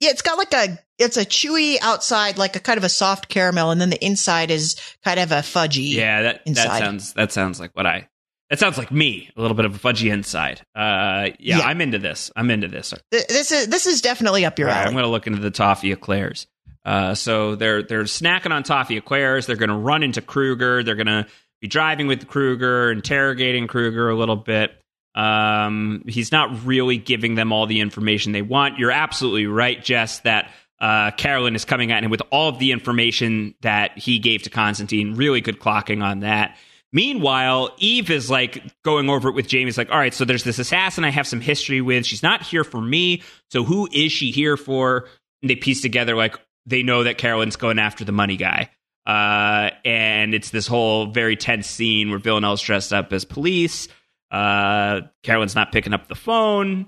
Yeah, it's got like a it's a chewy outside, like a kind of a soft caramel, and then the inside is kind of a fudgy. Yeah, that inside. that sounds that sounds like what I That sounds like me, a little bit of a fudgy inside. Uh, yeah, Yeah. I'm into this. I'm into this. This is this is definitely up your All right, I'm going to look into the toffee eclairs. Uh, so they're they're snacking on toffee eclairs. They're going to run into Kruger. They're going to be driving with Kruger, interrogating Kruger a little bit. Um, he's not really giving them all the information they want. You're absolutely right, Jess, that uh, Carolyn is coming at him with all of the information that he gave to Constantine. Really good clocking on that. Meanwhile, Eve is like going over it with Jamie. It's like, all right, so there's this assassin I have some history with. She's not here for me. So who is she here for? And they piece together like they know that Carolyn's going after the money guy. Uh, and it's this whole very tense scene where Villanelle's dressed up as police. Uh, Carolyn's not picking up the phone.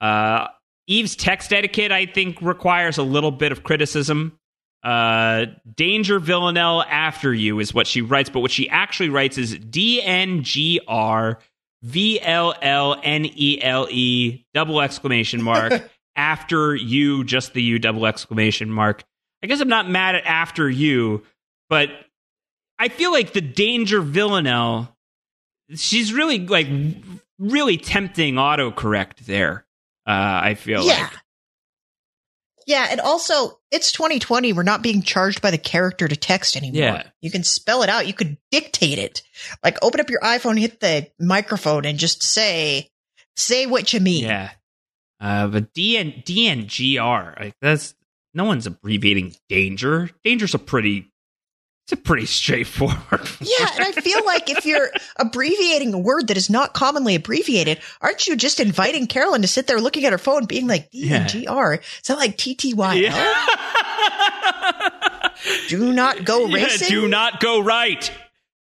Uh, Eve's text etiquette, I think, requires a little bit of criticism. Uh, Danger Villanelle after you is what she writes, but what she actually writes is D N G R V L L N E L E double exclamation mark after you, just the you double exclamation mark. I guess I'm not mad at after you, but I feel like the Danger Villanelle, she's really like really tempting autocorrect there. Uh, I feel yeah. like. Yeah, and also it's 2020. We're not being charged by the character to text anymore. Yeah. You can spell it out. You could dictate it. Like open up your iPhone, hit the microphone, and just say say what you mean. Yeah. Uh, but DN, DNGR, like that's no one's abbreviating danger. Danger's a pretty, it's a pretty straightforward. Yeah, and I feel like if you're abbreviating a word that is not commonly abbreviated, aren't you just inviting Carolyn to sit there looking at her phone, being like DNGR? Yeah. N G R? Is that like T T Y L? Yeah. Do not go Yeah, racing. do not go right.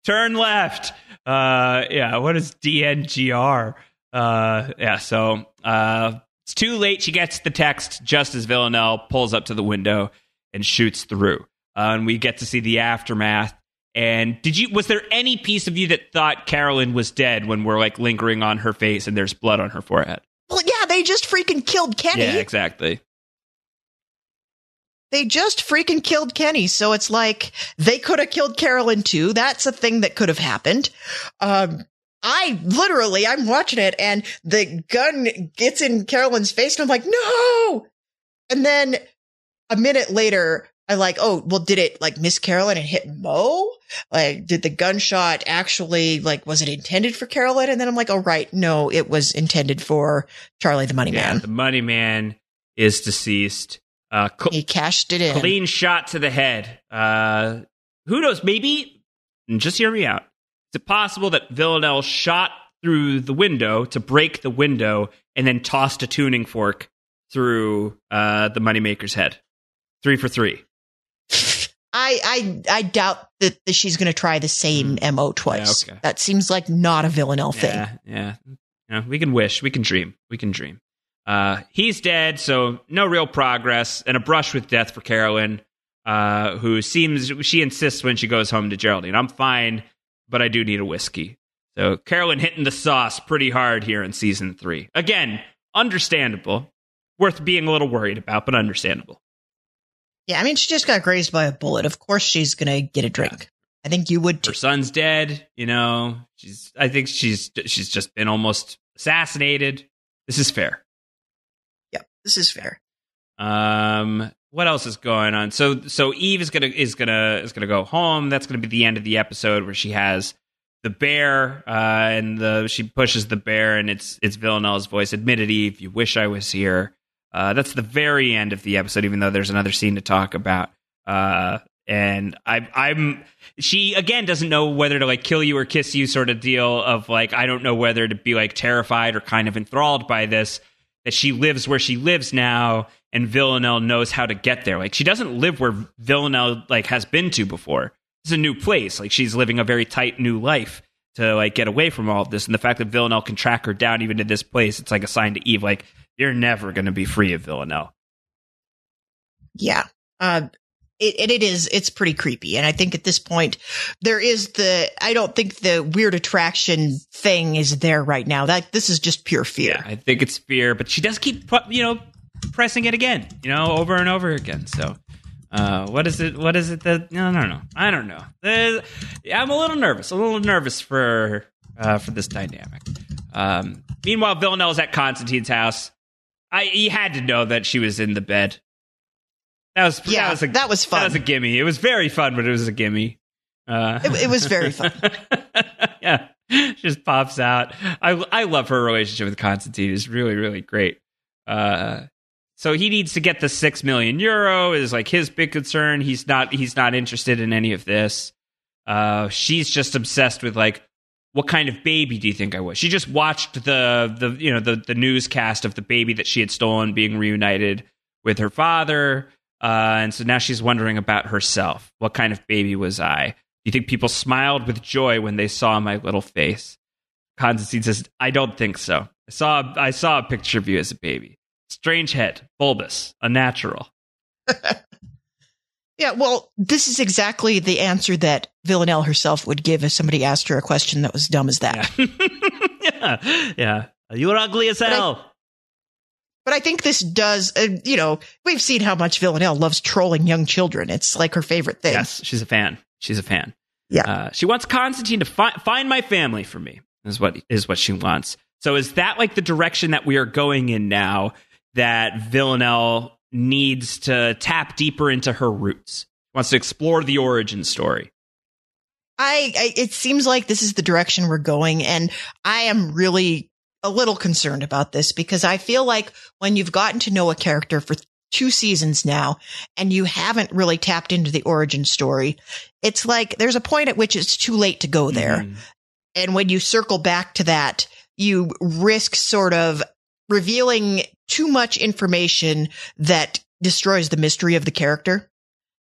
Turn left. Uh, yeah. What is DNGR? Uh, yeah. So, uh, it's too late. She gets the text just as Villanelle pulls up to the window and shoots through. Uh, and we get to see the aftermath. And did you? Was there any piece of you that thought Carolyn was dead when we're like lingering on her face and there's blood on her forehead? Well, yeah, they just freaking killed Kenny. Yeah, exactly. They just freaking killed Kenny. So it's like they could have killed Carolyn too. That's a thing that could have happened. Um, I literally, I'm watching it and the gun gets in Carolyn's face and I'm like, no. And then a minute later, I like, oh, well, did it like miss Carolyn and hit Mo? Like, did the gunshot actually, like, was it intended for Carolyn? And then I'm like, oh, right. No, it was intended for Charlie the Money Yeah, Man. the money man is deceased. Uh, cl- He cashed it in. clean shot to the head. Uh, who knows? Maybe, just hear me out. Is it possible that Villanelle shot through the window to break the window and then tossed a tuning fork through uh, the moneymaker's head? Three for three. I I I doubt that, that she's going to try the same mo twice. Hmm. okay. That seems like not a Villanelle thing. Yeah, yeah. Yeah, we can wish. We can dream. We can dream. Uh, he's dead, so no real progress, and a brush with death for Carolyn, uh, who seems she insists when she goes home to Geraldine. I'm fine, but I do need a whiskey. So Carolyn hitting the sauce pretty hard here in season three. Again, understandable, worth being a little worried about, but understandable. Yeah, I mean, she just got grazed by a bullet. Of course, she's going to get a drink. I think you would Too. Her son's dead. You know, she's. I think she's she's just been almost assassinated. This is fair. Yeah, this is fair. Um, what else is going on? So so Eve is gonna is gonna is gonna go home. That's gonna be the end of the episode where she has the bear, uh, and the she pushes the bear, and it's it's Villanelle's voice. Admit it, Eve. You wish I was here. Uh, that's the very end of the episode, even though there's another scene to talk about. Uh, and I, I'm she again doesn't know whether to like kill you or kiss you, sort of deal of like I don't know whether to be like terrified or kind of enthralled by this that she lives where she lives now and Villanelle knows how to get there. Like she doesn't live where Villanelle like has been to before. It's a new place. Like she's living a very tight new life to like get away from all of this. And the fact that Villanelle can track her down even to this place, it's like a sign to Eve, like you're never going to be free of Villanelle. Yeah. Uh, it, it, it is, it's pretty creepy. And I think at this point, there is the, I don't think the weird attraction thing is there right now. That this is just pure fear. I think it's fear, but she does keep you know pressing it again, you know, over and over again. So. Uh, what is it? What is it that? No, no, no. know. I don't know. Uh, I'm a little nervous. A little nervous for uh, for this dynamic. Um, meanwhile, Villanelle's at Constantine's house. I he had to know that she was in the bed. That was Yeah, that was a, that was fun. That was a gimme. It was very fun, but it was a gimme. Uh, It, it was very fun. yeah, she just pops out. I I love her relationship with Constantine. It's really really great. Uh, so he needs to get the six million euro. Is like his big concern. He's not he's not interested in any of this. Uh, she's just obsessed with like what kind of baby do you think I was? She just watched the the you know the the newscast of the baby that she had stolen being reunited with her father. Uh, and so now she's wondering about herself. What kind of baby was I? Do you think people smiled with joy when they saw my little face? Constantine says, I don't think so. I saw I saw a picture of you as a baby. Strange head, bulbous, unnatural. Yeah, well, this is exactly the answer that Villanelle herself would give if somebody asked her a question that was dumb as that. Yeah. yeah. Yeah. You're ugly as But I- hell. But I think this does, uh, you know, we've seen how much Villanelle loves trolling young children. It's like her favorite thing. Yes, she's a fan. She's a fan. Yeah. Uh, she wants Constantine to fi- find my family for me. Is what is what she wants. So is that like the direction that we are going in now? That Villanelle needs to tap deeper into her roots. Wants to explore the origin story. I, I, it seems like this is the direction we're going. And I am really a little concerned about this because I feel like when you've gotten to know a character for two seasons now and you haven't really tapped into the origin story, it's like there's a point at which it's too late to go there. Mhm. And when you circle back to that, you risk sort of revealing too much information that destroys the mystery of the character.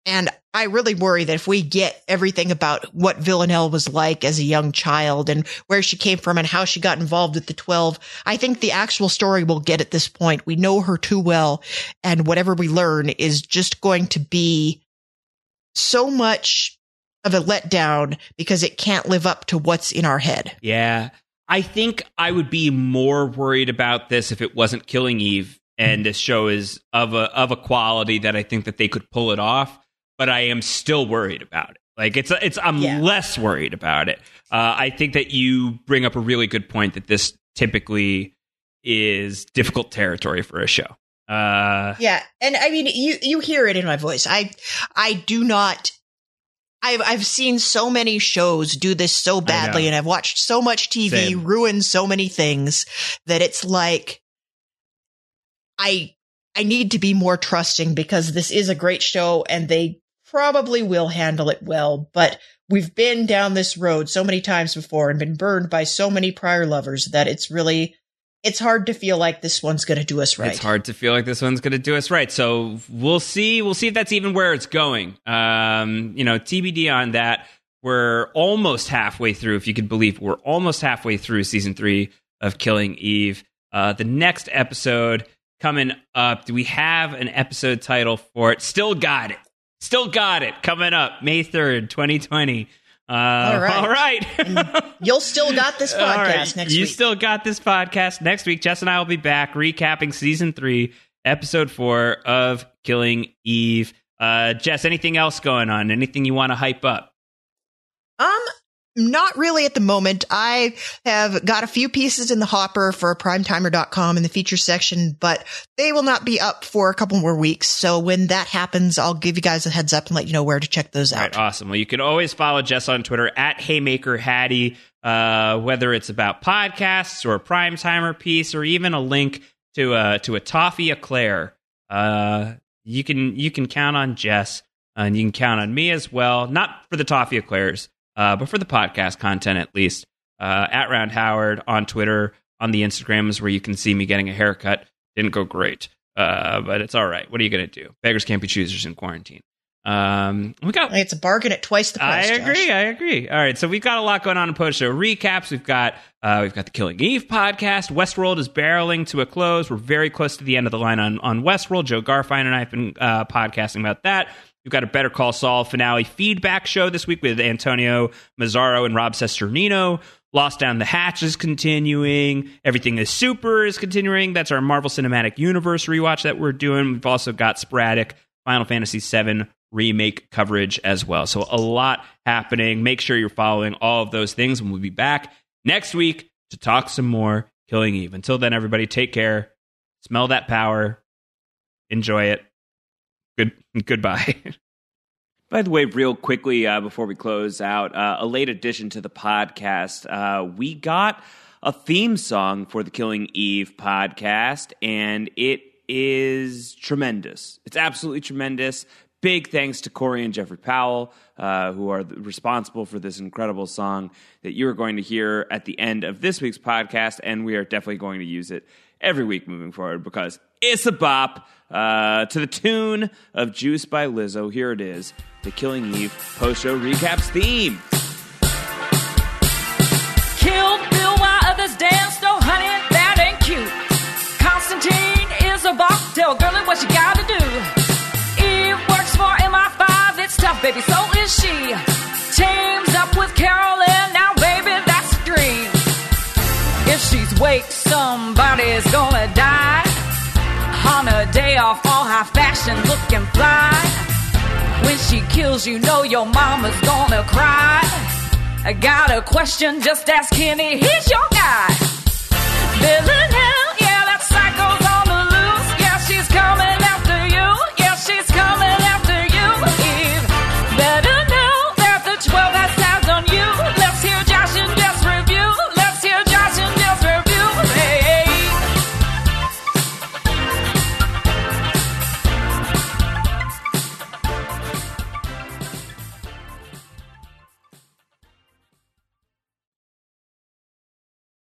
And I really worry that if we get everything about what Villanelle was like as a young child and where she came from and how she got involved with the 12, I think the actual story we'll get at this point. We know her too well. And whatever we learn is just going to be so much of a letdown because it can't live up to what's in our head. Yeah. I think I would be more worried about this if it wasn't Killing Eve and this show is of a of a quality that I think that they could pull it off, but I am still worried about it. Like it's it's I'm Yeah. less worried about it. Uh, I think that you bring up a really good point that this typically is difficult territory for a show. Uh, Yeah, and I mean, you you hear it in my voice. I I do not. I've I've seen so many shows do this so badly, and I've watched so much TV Same. ruin so many things that it's like I I need to be more trusting because this is a great show, and they probably will handle it well. But we've been down this road so many times before and been burned by so many prior lovers that it's really it's hard to feel like this one's going to do us right. It's hard to feel like this one's going to do us right. So we'll see. We'll see if that's even where it's going. Um, you know, TBD on that. We're almost halfway through, if you could believe. We're almost halfway through season three of Killing Eve. Uh, the next episode coming up. Do we have an episode title for it? Still got it. Still got it. Coming up May third, twenty twenty. Uh, all right. All right. You'll still got this podcast right, next you week. You still got this podcast next week. Jess and I will be back recapping season three, episode four of Killing Eve. Uh, Jess, anything else going on? Anything you want to hype up? um, not really at the moment. I have got a few pieces in the hopper for primetimer.com in the feature section, but they will not be up for a couple more weeks. So when that happens, I'll give you guys a heads up and let you know where to check those out. right, awesome. Well, you can always follow Jess on Twitter at Haymaker Hattie, uh, whether it's about podcasts or a prime timer piece or even a link to a to a toffee eclair. Uh, you can you can count on Jess and you can count on me as well. Not for the toffee eclairs, uh, but for the podcast content at least. Uh, at Round Howard on Twitter, on the Instagrams where you can see me getting a haircut. Didn't go great, uh, but it's all right. What are you gonna do? Beggars can't be choosers in quarantine. Um, we got It's a bargain at twice the price. I Josh. agree. I agree. All right, so we've got a lot going on in post show recaps. We've got uh, we've got the Killing Eve podcast. Westworld is barreling to a close. We're very close to the end of the line on on Westworld. Jo Garfein and I have been uh, podcasting about that. We've got a Better Call Saul finale feedback show this week with Antonio Mazzaro and Rob Cesternino. Lost Down the Hatch is continuing. Everything is Super is continuing. That's our Marvel Cinematic Universe rewatch that we're doing. We've also got sporadic Final Fantasy VII remake coverage as well. So a lot happening. Make sure you're following all of those things, and we'll be back next week to talk some more Killing Eve. Until then, everybody, take care. Smell that power. Enjoy it. Good goodbye. By the way, real quickly uh, before we close out, uh, a late addition to the podcast, uh, we got a theme song for the Killing Eve podcast, and it is tremendous. It's absolutely tremendous. Big thanks to Corey and Jeffrey Powell, uh, who are responsible for this incredible song that you're going to hear at the end of this week's podcast, and we are definitely going to use it every week moving forward because it's a bop. Uh, to the tune of Juice by Lizzo, here it is the Killing Eve post show recaps theme. Kill Bill while others dance, no honey, that ain't cute. Konstantin is a bop, tell girlie what you gotta do. Eve works for MI5, it's tough, baby, so is she. Teams up with Carolyn, now baby, that's a dream. If she's wake, somebody's gonna die off all high fashion looking fly. When she kills, you know your mama's gonna cry. I got a question, just ask Kenny, he's your guy. Living hell, yeah, that psycho's on the loose, yeah, she's coming.